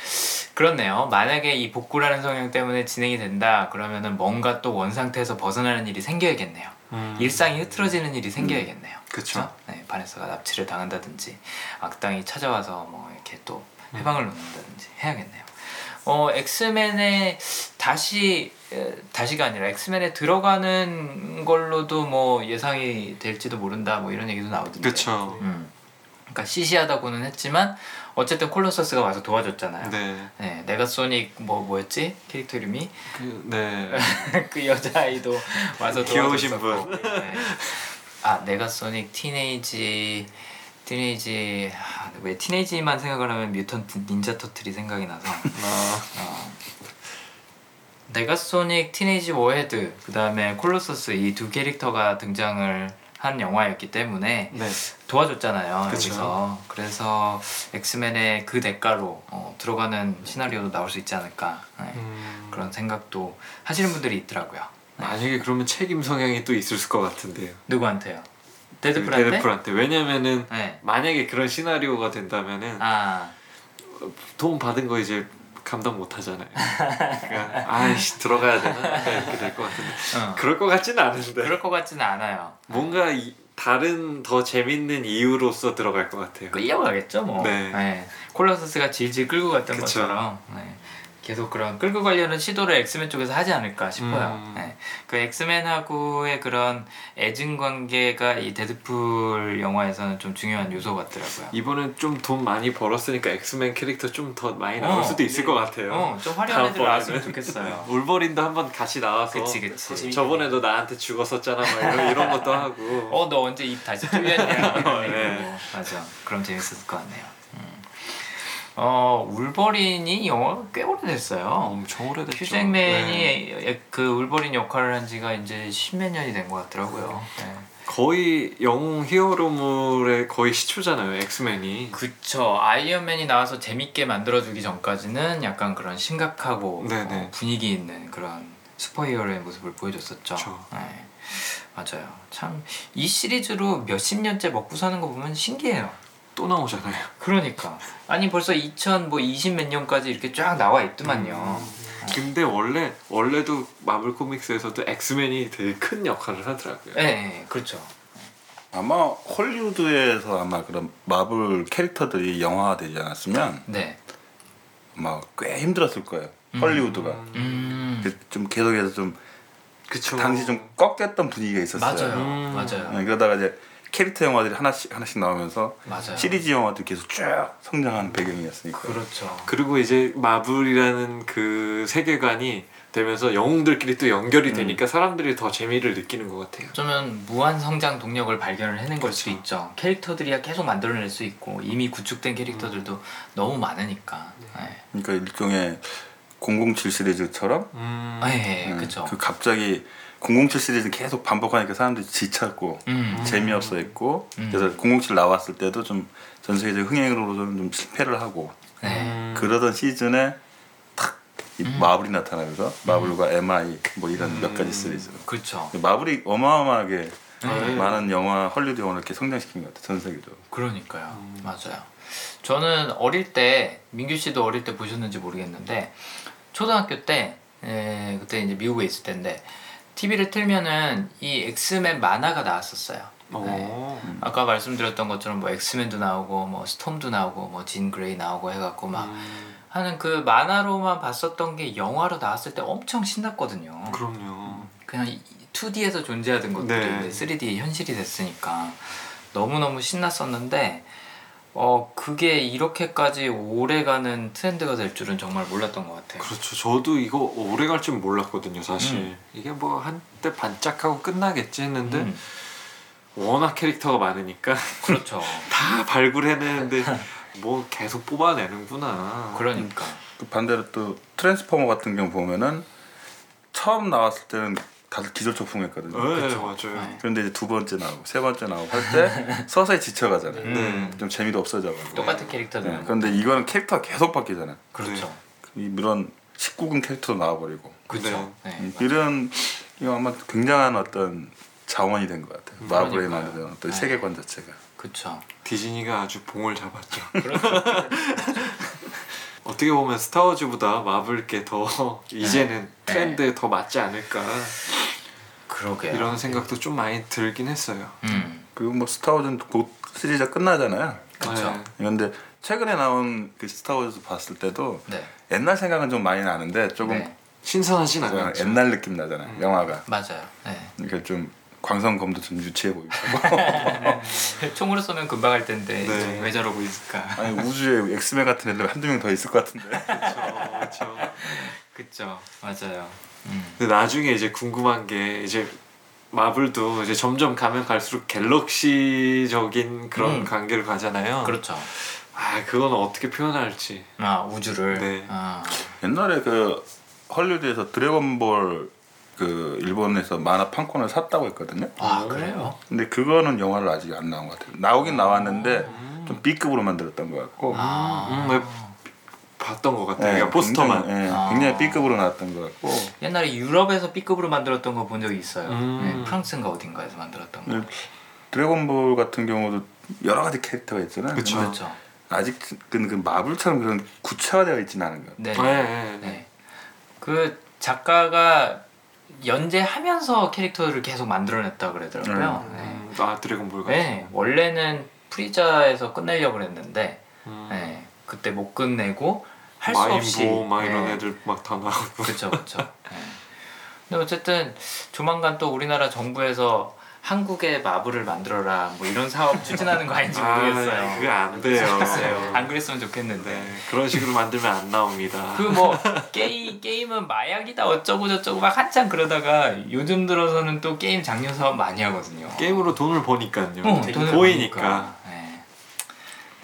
그렇네요. 만약에 이 복구라는 성향 때문에 진행이 된다 그러면은 뭔가 또 원 상태에서 벗어나는 일이 생겨야겠네요. 음. 일상이 흐트러지는 일이 생겨야겠네요. 그쵸? 네, 바네사가 납치를 당한다든지 악당이 찾아와서 뭐 이렇게 또 해방을 놓는다든지 해야겠네요. 어 엑스맨에 다시 에, 다시가 아니라 엑스맨에 들어가는 걸로도 뭐 예상이 될지도 모른다 뭐 이런 얘기도 나오던데. 그렇죠. 음. 그러니까 시시하다고는 했지만 어쨌든 콜로서스가 와서 도와줬잖아요. 네. 네. 네가소닉 뭐 뭐였지 캐릭터 이름이 그, 네. 그 여자 아이도 와서 귀여우신 도와줬었고. 네. 아 네가소닉 Teenage Teenage 아, 왜 Teenage만 생각을 하면 Mutant Ninja Turtle이 생각이 나서 아, 어. Negasonic Teenage Warhead 그 다음에 콜로서스 이 두 캐릭터가 등장을 한 영화였기 때문에 네. 도와줬잖아요 그쵸. 여기서 그래서 엑스맨의 그 대가로 어, 들어가는 시나리오도 나올 수 있지 않을까 네. 음, 그런 생각도 하시는 분들이 있더라고요 만약에 그러면 책임 성향이 또 있을 것 같은데요. 누구한테요? 데드풀한테? 데드풀한테 왜냐면은 네. 만약에 그런 시나리오가 된다면은 아돈 받은 거 이제 감당 못 하잖아요. 그러니까 아이씨 들어가야 되나 이렇게 될 것 같은데 어. 그럴 것 같지는 않은데 그럴 것 같지는 않아요 뭔가 이, 다른 더 재밌는 이유로서 들어갈 것 같아요. 끌려가겠죠 뭐 네. 네. 콜로서스가 질질 끌고 갔던 그쵸. 것처럼 네. 계속 그런 끌고 가려는 시도를 엑스맨 쪽에서 하지 않을까 싶어요 음. 네. 그 엑스맨하고의 그런 애증 관계가 이 데드풀 영화에서는 좀 중요한 요소 같더라고요 이번엔 좀 돈 많이 벌었으니까 엑스맨 캐릭터 좀 더 많이 나올 어, 수도 있을 것 같아요. 어, 좀 화려한 애들 나왔으면. 좋겠어요 울버린도 한번 같이 나와서 그치 그치 저번에도 나한테 죽었었잖아 막 이런, 이런 것도 하고 어 너 언제 입 다시 뚫렸냐 이런 네. 맞아 그럼 재밌었을 것 같네요 음. 어 울버린이 영화가 꽤 오래됐어요 엄청 오래됐죠. 휴잭맨이 네. 그 울버린 역할을 한 지가 이제 십몇 년이 된 것 같더라고요. 네. 거의 영웅 히어로물의 거의 시초잖아요 엑스맨이. 그쵸. 아이언맨이 나와서 재밌게 만들어주기 전까지는 약간 그런 심각하고. 어, 분위기 있는 그런 슈퍼히어로의 모습을 보여줬었죠. 그쵸. 네. 맞아요. 참 이 시리즈로 몇십 년째 먹고 사는 거 보면 신기해요. 또 나오잖아요. 그러니까 아니 벌써 2000뭐20몇 년까지 이렇게 쫙 나와 있더만요. 근데 원래 원래도 마블 코믹스에서도 엑스맨이 되게 큰 역할을 하더라고요. 네, 네, 그렇죠. 아마 헐리우드에서 아마 그런 마블 캐릭터들이 영화화되지 않았으면 네. 아마 꽤 힘들었을 거예요. 음. 헐리우드가 음. 그좀 계속해서 좀 그쵸. 당시 좀 꺾였던 분위기가 있었어요. 맞아요. 음. 맞아요. 네, 그러다가 이제 캐릭터 영화들이 하나씩 하나씩 나오면서 맞아요. 시리즈 영화도 계속 쭉 성장하는 배경이었으니까. 그렇죠. 그리고 이제 마블이라는 그 세계관이 되면서 영웅들끼리 또 연결이 되니까 사람들이 더 재미를 느끼는 것 같아요. 어쩌면 무한 성장 동력을 발견을 해낸 걸 수도 있죠. 캐릭터들이야 계속 만들어낼 수 있고 이미 구축된 캐릭터들도 너무 많으니까. 네. 그러니까 일종의 007 시리즈처럼 음. 아, 예, 예, 음, 그쵸. 그 갑자기 007 시리즈 계속 반복하니까 사람들이 지쳤고 음. 재미없어 했고 음. 그래서 007 나왔을 때도 좀 전 세계적 흥행으로는 좀 실패를 하고 네. 음. 그러던 시즌에 탁이 음. 마블이 나타나면서 마블과 MI 뭐 이런 몇 가지 시리즈 그렇죠. 마블이 어마어마하게 네. 많은 영화 헐리우드 영화를 이렇게 성장시킨 것 같아요 전 세계적으로 그러니까요. 맞아요. 저는 어릴 때 민규 씨도 어릴 때 보셨는지 모르겠는데 초등학교 때 에, 그때 이제 미국에 있을 때인데 TV를 틀면은 이 엑스맨 만화가 나왔었어요. 네. 어. 아까 말씀드렸던 것처럼 뭐 엑스맨도 나오고 뭐 스톰도 나오고 뭐 진 그레이 나오고 해갖고 막 음. 하는 그 만화로만 봤었던 게 영화로 나왔을 때 엄청 신났거든요. 그럼요. 그냥 2D에서 존재하던 것들이 네. 이제 3D 현실이 됐으니까 너무 너무 신났었는데 어 그게 이렇게까지 오래가는 트렌드가 될 줄은 정말 몰랐던 것 같아요. 그렇죠. 저도 이거 오래 갈 줄 몰랐거든요, 사실. 음. 이게 뭐 한때 반짝하고 끝나겠지 했는데 음, 워낙 캐릭터가 많으니까 그렇죠. 다 발굴해내는데 뭐 계속 뽑아내는구나. 그러니까 그 반대로 또 트랜스포머 같은 경우 보면은 처음 나왔을 때는 다들 기절초풍했거든요 네, 그쵸. 맞아요. 네. 그런데 이제 두 번째 나오고 세 번째 나오고 할 때 서서히 지쳐가잖아요 음. 좀 재미도 없어져가지고 똑같은 캐릭터들. 네, 그런데 이거는 캐릭터가 계속 바뀌잖아요 그렇죠. 이 물론 19금 캐릭터도 나와버리고 그렇죠. 네. 음, 이런 이거 아마 굉장한 어떤 자원이 된 것 같아요. 음, 마블에 그러니까요. 만든 어떤 네. 세계관 자체가. 그렇죠. 디즈니가 아주 봉을 잡았죠. 그렇죠. 어떻게 보면 스타워즈보다 마블께 더 이제는 트렌드에 더 맞지 않을까 그러게요. 이런 생각도 좀 많이 들긴 했어요. 음, 그리고 뭐 스타워즈는 곧 시리즈가 끝나잖아요. 그렇죠. 네. 그런데 최근에 나온 그 스타워즈 봤을 때도 네. 옛날 생각은 좀 많이 나는데 조금 네. 신선하진 않았죠. 옛날 느낌 나잖아요. 영화가. 맞아요. 네. 그러니까 좀 광선검도 좀 유치해 보이고. 총으로 쏘면 금방 할 텐데 네. 왜 저러고 있을까? 아니 우주에 엑스맨 같은 애들 한두 명 더 있을 것 같은데. 그렇죠. 그쵸. 맞아요. 음. 근데 나중에 이제 궁금한 게 이제 마블도 이제 점점 가면 갈수록 갤럭시적인 그런 음. 관계를 가잖아요. 그렇죠. 아 그건 어떻게 표현할지. 아 우주를. 네. 아, 옛날에 그 헐리우드에서 드래곤볼 그 일본에서 만화 판권을 샀다고 했거든요. 아 그래요? 근데 그거는 영화를 아직 안 나온 것 같아요. 나오긴 나왔는데 좀 B급으로 만들었던 것 같고. 아 음, 네. 봤던 것 같아요. 예, 그러니까 포스터만. 굉장히, 예, 아. 굉장히 B급으로 나왔던 것 같고. 옛날에 유럽에서 B급으로 만들었던 거 본 적이 있어요. 음. 네, 프랑스인가 어딘가에서 만들었던 거. 네. 드래곤볼 같은 경우도 여러 가지 캐릭터가 있잖아요. 그렇죠. 아직 그, 그 마블처럼 그런 구체화되어 있지는 않은 것 같아요. 네. 네, 네. 네. 그 작가가 연재하면서 캐릭터를 계속 만들어냈다 그러더라고요. 네. 음, 아 드래곤볼 같은. 네. 원래는 프리자에서 끝내려고 그랬는데 음. 네. 그때 못 끝내고 할 수 없이 막 이런 네. 애들 막 다 나오고. 그렇죠, 그렇죠. 네. 근데 어쨌든 조만간 또 우리나라 정부에서 한국의 마블을 만들어라 뭐 이런 사업 추진하는 거 아닌지 모르겠어요. 아, 그게 안 돼요. 글쎄요. 안 그랬으면 좋겠는데. 네, 그런 식으로 만들면 안 나옵니다. 그 뭐 게임 게임은 마약이다 어쩌고 저쩌고 막 한참 그러다가 요즘 들어서는 또 게임 장려 사업 많이 하거든요. 게임으로 돈을 버니까요. 어, 돈을 보이니까. 버니까.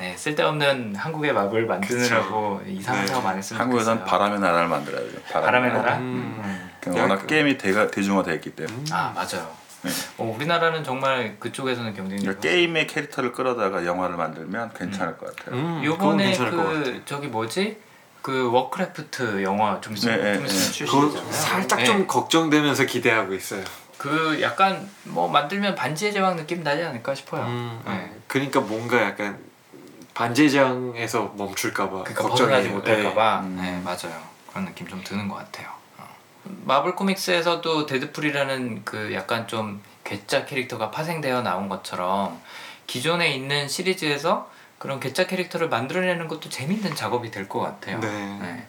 네. 네, 쓸데없는 한국의 마블 만드느라고 이상한 네. 사업 안 했으면 한국에선 좋겠어요. 바람의 나라를 만들어야죠. 바람의 나라? 음. 음. 그 워낙 약간- 게임이 대가, 대중화되어 있기 때문에. 아 맞아요. 네. 어, 우리나라는 정말 그쪽에서는 경쟁력이 그러니까 게임의 캐릭터를 끌어다가 영화를 만들면 괜찮을 것 같아요. 음, 요번에. 그 저기 뭐지 그 워크래프트 영화 좀 있으면 네, 좀 네, 있으면 네. 그거 출시잖아요. 살짝 네. 좀 걱정되면서 기대하고 있어요. 그 약간 뭐 만들면 반지의 제왕 느낌 나지 않을까 싶어요. 음, 네. 그러니까 뭔가 약간 반제왕에서 멈출까봐 그러니까. 벗어나지 못할까봐 음. 네 맞아요 그런 느낌 좀 드는 것 같아요 어. 마블 코믹스에서도 데드풀이라는 그 약간 좀 괴짜 캐릭터가 파생되어 나온 것처럼 기존에 있는 시리즈에서 그런 괴짜 캐릭터를 만들어내는 것도 재밌는 작업이 될 것 같아요 네. 네.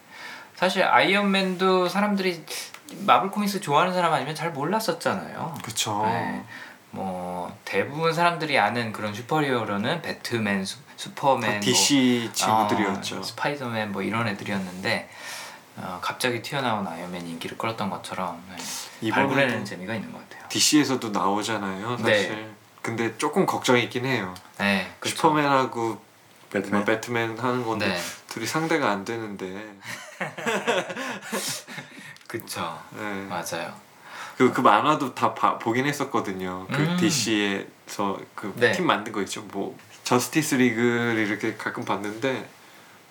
사실 아이언맨도 사람들이 마블 코믹스 좋아하는 사람 아니면 잘 몰랐었잖아요 그쵸. 네. 뭐 대부분 사람들이 아는 그런 슈퍼히어로는 배트맨, 수, 슈퍼맨, 다 DC 뭐, 친구들이었죠. 어, 스파이더맨 뭐 이런 애들이었는데 어, 갑자기 튀어나온 아이언맨 인기를 끌었던 것처럼 네. 발굴해내는 재미가 있는 것 같아요. DC에서도 나오잖아요. 사실. 네. 근데 조금 걱정이 있긴 해요. 네, 그쵸. 슈퍼맨하고 배트맨. 뭐 배트맨 하는 건데 네, 둘이 상대가 안 되는데. 그쵸. 네. 맞아요. 그, 그 만화도 다 봐- 보긴 했었거든요. 그 음. DC에서 그팀 네. 만든 거 있죠. 뭐 저스티스 리그를 이렇게 가끔 봤는데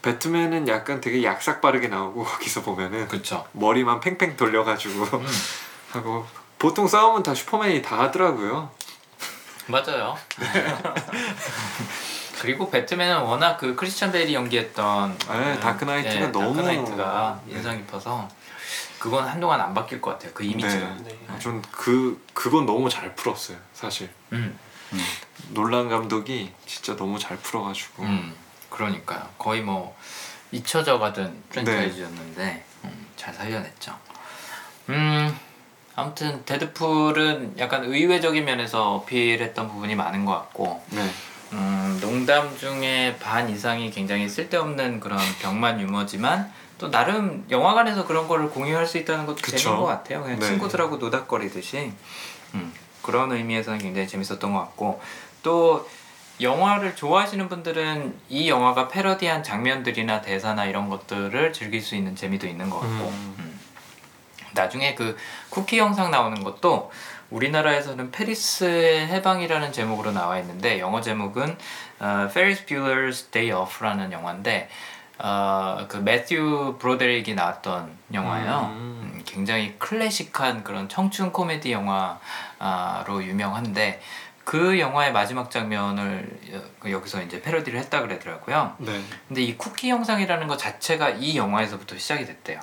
배트맨은 약간 되게 약삭 빠르게 나오고 거기서 보면은 그쵸. 머리만 팽팽 돌려가지고 음, 하고 보통 싸움은 다 슈퍼맨이 다 하더라고요. 맞아요. 그리고 배트맨은 워낙 그 크리스찬 베일이 연기했던 네, 다크나이트가 너무- 다크나이트가 네. 인상 깊어서 그건 한동안 안 바뀔 것 같아요. 그 이미지가. 네. 네. 전그 그건 너무 잘 풀었어요. 사실 음. 놀란 감독이 진짜 너무 잘 풀어가지고 음, 그러니까요. 거의 뭐 잊혀져 가던 프랜차이즈였는데 음, 잘 살려냈죠. 음, 아무튼 데드풀은 약간 의외적인 면에서 어필했던 부분이 많은 것 같고, 네. 음, 농담 중에 반 이상이 굉장히 쓸데없는 그런 병만 유머지만 또 나름 영화관에서 그런 거를 공유할 수 있다는 것도 그쵸. 재밌는 것 같아요. 그냥 네. 친구들하고 노닥거리듯이 음, 그런 의미에서는 굉장히 재밌었던 것 같고 또 영화를 좋아하시는 분들은 이 영화가 패러디한 장면들이나 대사나 이런 것들을 즐길 수 있는 재미도 있는 것 같고 음. 음. 나중에 그 쿠키 영상 나오는 것도 우리나라에서는 페리스의 해방이라는 제목으로 나와 있는데 영어 제목은 어, Ferris Bueller's Day Off라는 영화인데 어, 그 매튜 브로데릭이 나왔던 영화예요. 음. 음, 굉장히 클래식한 그런 청춘 코미디 영화로 유명한데 그 영화의 마지막 장면을 여- 여기서 이제 패러디를 했다 그러더라고요. 네. 근데 이 쿠키 영상이라는 것 자체가 이 영화에서부터 시작이 됐대요.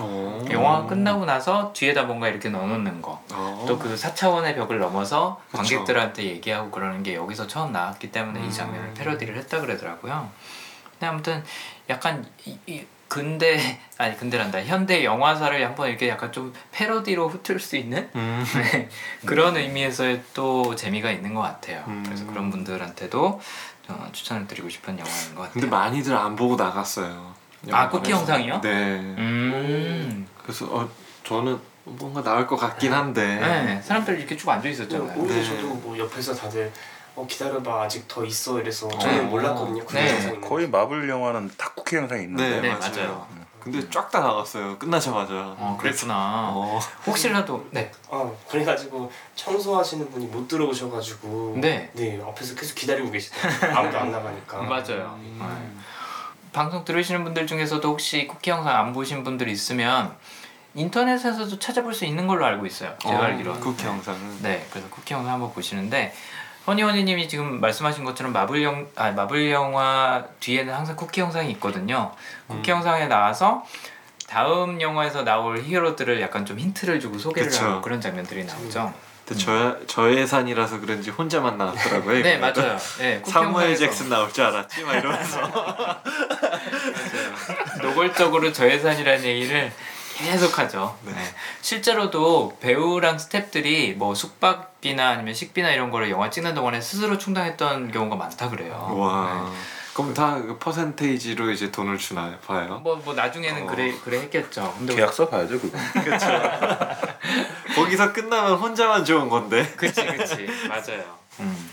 어. 영화가 끝나고 나서 뒤에다 뭔가 이렇게 넣어놓는 거. 어. 또그 4차원의 벽을 넘어서 그쵸. 관객들한테 얘기하고 그러는 게 여기서 처음 나왔기 때문에 음. 이 장면을 패러디를 했다 그러더라고요. 근데 아무튼 약간 이, 이 근대 아니 근대란다 현대 영화사를 한번 이렇게 약간 좀 패러디로 훑을 수 있는 음. 네, 그런 의미에서의 또 재미가 있는 것 같아요. 음. 그래서 그런 분들한테도 어, 추천을 드리고 싶은 영화인 것 같아요. 근데 많이들 안 보고 나갔어요. 아, 쿠키 영상이요? 네. 음, 그래서 어, 저는 뭔가 나을 것 같긴 한데. 네, 사람들 이렇게 쭉 앉아 있었잖아요. 오히려 네. 저도 뭐 옆에서 다들 어 기다려봐 아직 더 있어 이래서 저는 네. 몰랐거든요. 그 네. 영상이 있는지. 거의 마블 영화는 다 쿠키 영상이 있는데 네, 네, 맞아요. 맞아요. 근데 쫙 다 나갔어요. 끝나자마자. 어, 그랬구나. 어. 혹시라도 네. 아 그래가지고 청소하시는 분이 못 들어오셔가지고 네. 네 앞에서 계속 기다리고 계시더라고요 아무도 안 나가니까 맞아요. 네. 방송 들으시는 분들 중에서도 혹시 쿠키 영상 안 보신 분들 있으면 인터넷에서도 찾아볼 수 있는 걸로 알고 있어요. 제가 어, 알기로는. 쿠키 영상은. 네, 그래서 쿠키 영상 한번 보시는데 허니허니님이 지금 말씀하신 것처럼 마블 영, 아 마블 영화 뒤에는 항상 쿠키 영상이 있거든요. 쿠키 음. 영상에 나와서 다음 영화에서 나올 히어로들을 약간 좀 힌트를 주고 소개를 그쵸. 하고 그런 장면들이 나오죠. 근데 저 저 예산이라서 그런지 혼자만 나왔더라고요. 네. 맞아요. 네, 쿠키 사무엘 영상에서 잭슨 나올 줄 알았지 막 이러면서. 노골적으로 저 예산이라는 얘기를 계속하죠. 네. 네. 실제로도 배우랑 스탭들이 뭐 숙박 비나 아니면 식비나 이런 거를 영화 찍는 동안에 스스로 충당했던 경우가 많다 그래요. 와. 그럼 다그 퍼센테이지로 이제 돈을 주나요? 봐요. 뭐, 뭐 나중에는 어. 그래 그래 했겠죠. 근데 계약서 봐야죠 그거. 거기서 끝나면 혼자만 좋은 건데. 그치 그치 맞아요. 음.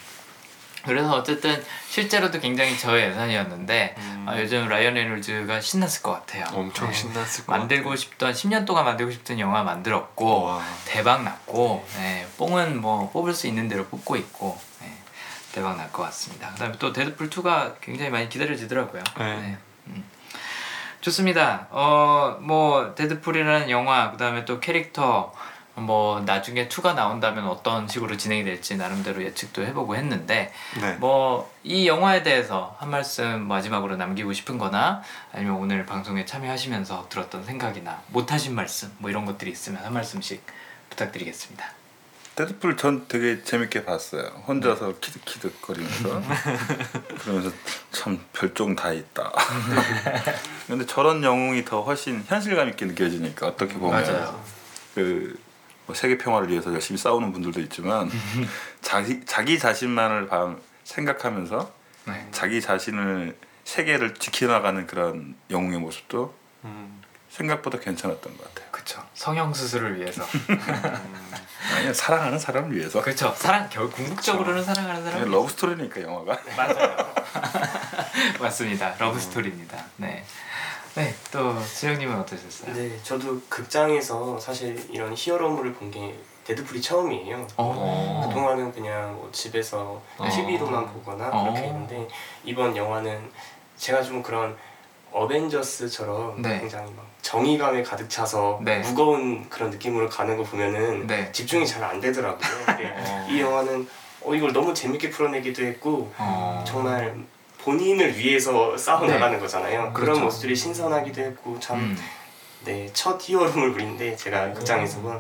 그래서 어쨌든 실제로도 굉장히 저예산이었는데 음. 아, 요즘 라이언 레놀즈가 신났을 것 같아요. 엄청 네. 신났을 것 만들고 싶던 10년 동안 만들고 싶던 영화 만들었고 와. 대박 났고 네, 뽕은 뭐 뽑을 수 있는 대로 뽑고 있고 네, 대박 날 것 같습니다. 그다음에 또 데드풀 2가 굉장히 많이 기다려지더라고요. 네. 음. 좋습니다. 어 뭐 데드풀이라는 영화 그다음에 또 캐릭터 뭐 나중에 2가 나온다면 어떤 식으로 진행이 될지 나름대로 예측도 해보고 했는데 네. 뭐이 영화에 대해서 한 말씀 마지막으로 남기고 싶은 거나 아니면 오늘 방송에 참여하시면서 들었던 생각이나 못하신 말씀 뭐 이런 것들이 있으면 한 말씀씩 부탁드리겠습니다. 데드풀 전 되게 재밌게 봤어요. 혼자서 네. 키득키득 거리면서 그러면서 참 별종 다 있다. 근데 저런 영웅이 더 훨씬 현실감 있게 느껴지니까 어떻게 보면 맞아요. 그 뭐 세계 평화를 위해서 열심히 싸우는 분들도 있지만 자기 자기 자신만을 방- 생각하면서 네. 자기 자신을 세계를 지켜나가는 그런 영웅의 모습도 음. 생각보다 괜찮았던 것 같아요. 그렇죠. 성형 수술을 위해서. 아니 사랑하는 사람을 위해서. 그렇죠. 사랑 결 궁극적으로는 사랑하는 사람. 그냥 러브 스토리니까 영화가. 맞아요. 맞습니다. 러브 스토리입니다. 네. 네. 또 수영님은 어떠셨어요? 네 저도 극장에서 사실 이런 히어로물을 본 게 데드풀이 처음이에요 어. 그동안은 그냥 뭐 집에서 어. TV로만 보거나 어. 그렇게 했는데 이번 영화는 제가 좀 그런 어벤져스처럼 네. 굉장히 막 정의감에 가득 차서 네. 무거운 그런 느낌으로 가는 거 보면은 네. 집중이 잘 안 되더라고요. 어. 이 영화는 어 이걸 너무 재밌게 풀어내기도 했고 어. 정말 본인을 위해서 싸워 네. 나가는 거잖아요. 그런 그렇죠. 모습들이 신선하기도 했고 참 음. 네, 첫 hero movie인데 제가 극장에서는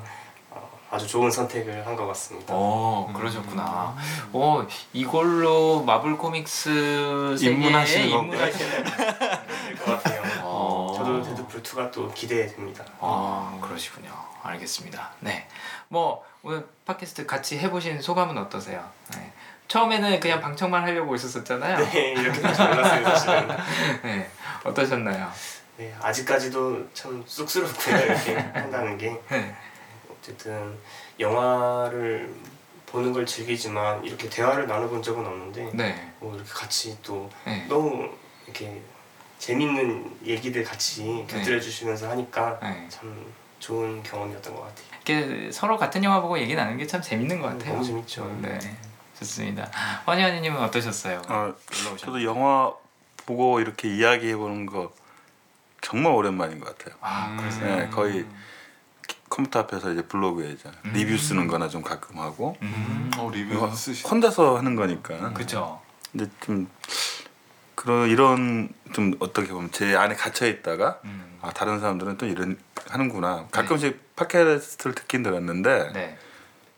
어, 아주 좋은 선택을 한 것 같습니다. 어, 그러셨구나. 어, 이걸로 마블 코믹스 입문하시는? 입문하시는 될것 같아요. 어. 저도 데드풀 2가 또 기대됩니다. 아, 그러시군요. 알겠습니다. 네. 뭐 오늘 팟캐스트 같이 해 보신 소감은 어떠세요? 네. 처음에는 그냥 방청만 하려고 있었었잖아요. 네, 이렇게 될줄 몰랐어요, 사실은. 네. 어떠셨나요? 네, 아직까지도 참 쑥스럽고요, 이렇게 한다는 게. 네. 어쨌든 영화를 보는 걸 즐기지만 이렇게 대화를 나눠본 적은 없는데 네. 뭐 이렇게 같이 또 네. 너무 이렇게 재밌는 얘기들 같이 곁들여 주시면서 하니까 네. 참 좋은 경험이었던 것 같아요. 이렇게 서로 같은 영화 보고 얘기 나누는 게 참 재밌는 것 같아요. 너무 재밌죠. 네. 좋습니다. 허니허니님은 어떠셨어요? 오셨 저도 영화 보고 이렇게 이야기해 보는 거 정말 오랜만인 것 같아요. 아, 음. 그러세요? 네, 거의 컴퓨터 앞에서 이제 블로그에 이제 음. 리뷰 쓰는 거나 좀 가끔 하고 음. 어 리뷰 쓰시. 혼자서 하는 거니까. 그죠. 근데 좀 그런 이런 좀 어떻게 보면 제 안에 갇혀 있다가 음. 아 다른 사람들은 또 이런 하는구나. 가끔씩 팟캐스트를 듣긴 들었는데 네.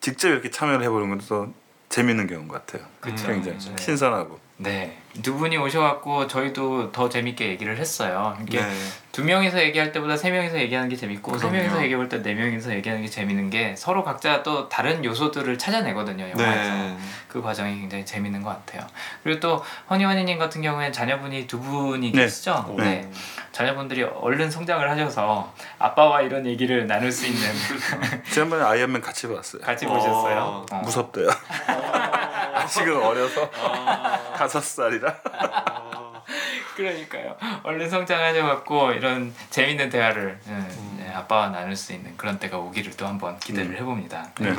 직접 이렇게 참여를 해보는 것도 재밌는 경우인 것 같아요. 그쵸. 굉장히 네. 신선하고. 네. 두 분이 오셔갖고 저희도 더 재밌게 얘기를 했어요. 이게 네. 두 명이서 얘기할 때보다 세 명이서 얘기하는 게 재밌고 세 그럼요. 명이서 얘기할 때 네 명이서 얘기하는 게 재밌는 게 서로 각자 또 다른 요소들을 찾아내거든요. 영화에서. 네. 그 과정이 굉장히 재밌는 것 같아요. 그리고 또 허니허니님 같은 경우에는 자녀분이 두 분이 네. 계시죠? 네. 네. 자녀분들이 얼른 성장을 하셔서 아빠와 이런 얘기를 나눌 수 있는 지난번에 아이언맨 같이 봤어요. 같이 어. 보셨어요? 어. 무섭대요. 아직은 어려서 아. 다섯 살이라. 아. 그러니까요. 얼른 성장하셔갖고 이런 재밌는 대화를 음, 네, 아빠와 나눌 수 있는 그런 때가 오기를 또 한번 기대를 해봅니다. 네.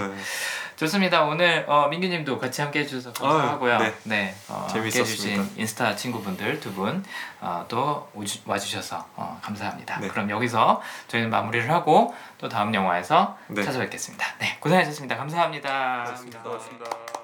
좋습니다. 오늘 어, 민규님도 같이 함께 해주셔서 감사하고요. 아유, 네, 네. 어, 재밌었습니다. 인스타 친구분들 두분 어, 또 오주- 와주셔서 어, 감사합니다. 네. 그럼 여기서 저희는 마무리를 하고 또 다음 영화에서 네. 찾아뵙겠습니다. 네, 고생하셨습니다. 감사합니다. 고맙습니다. 고맙습니다.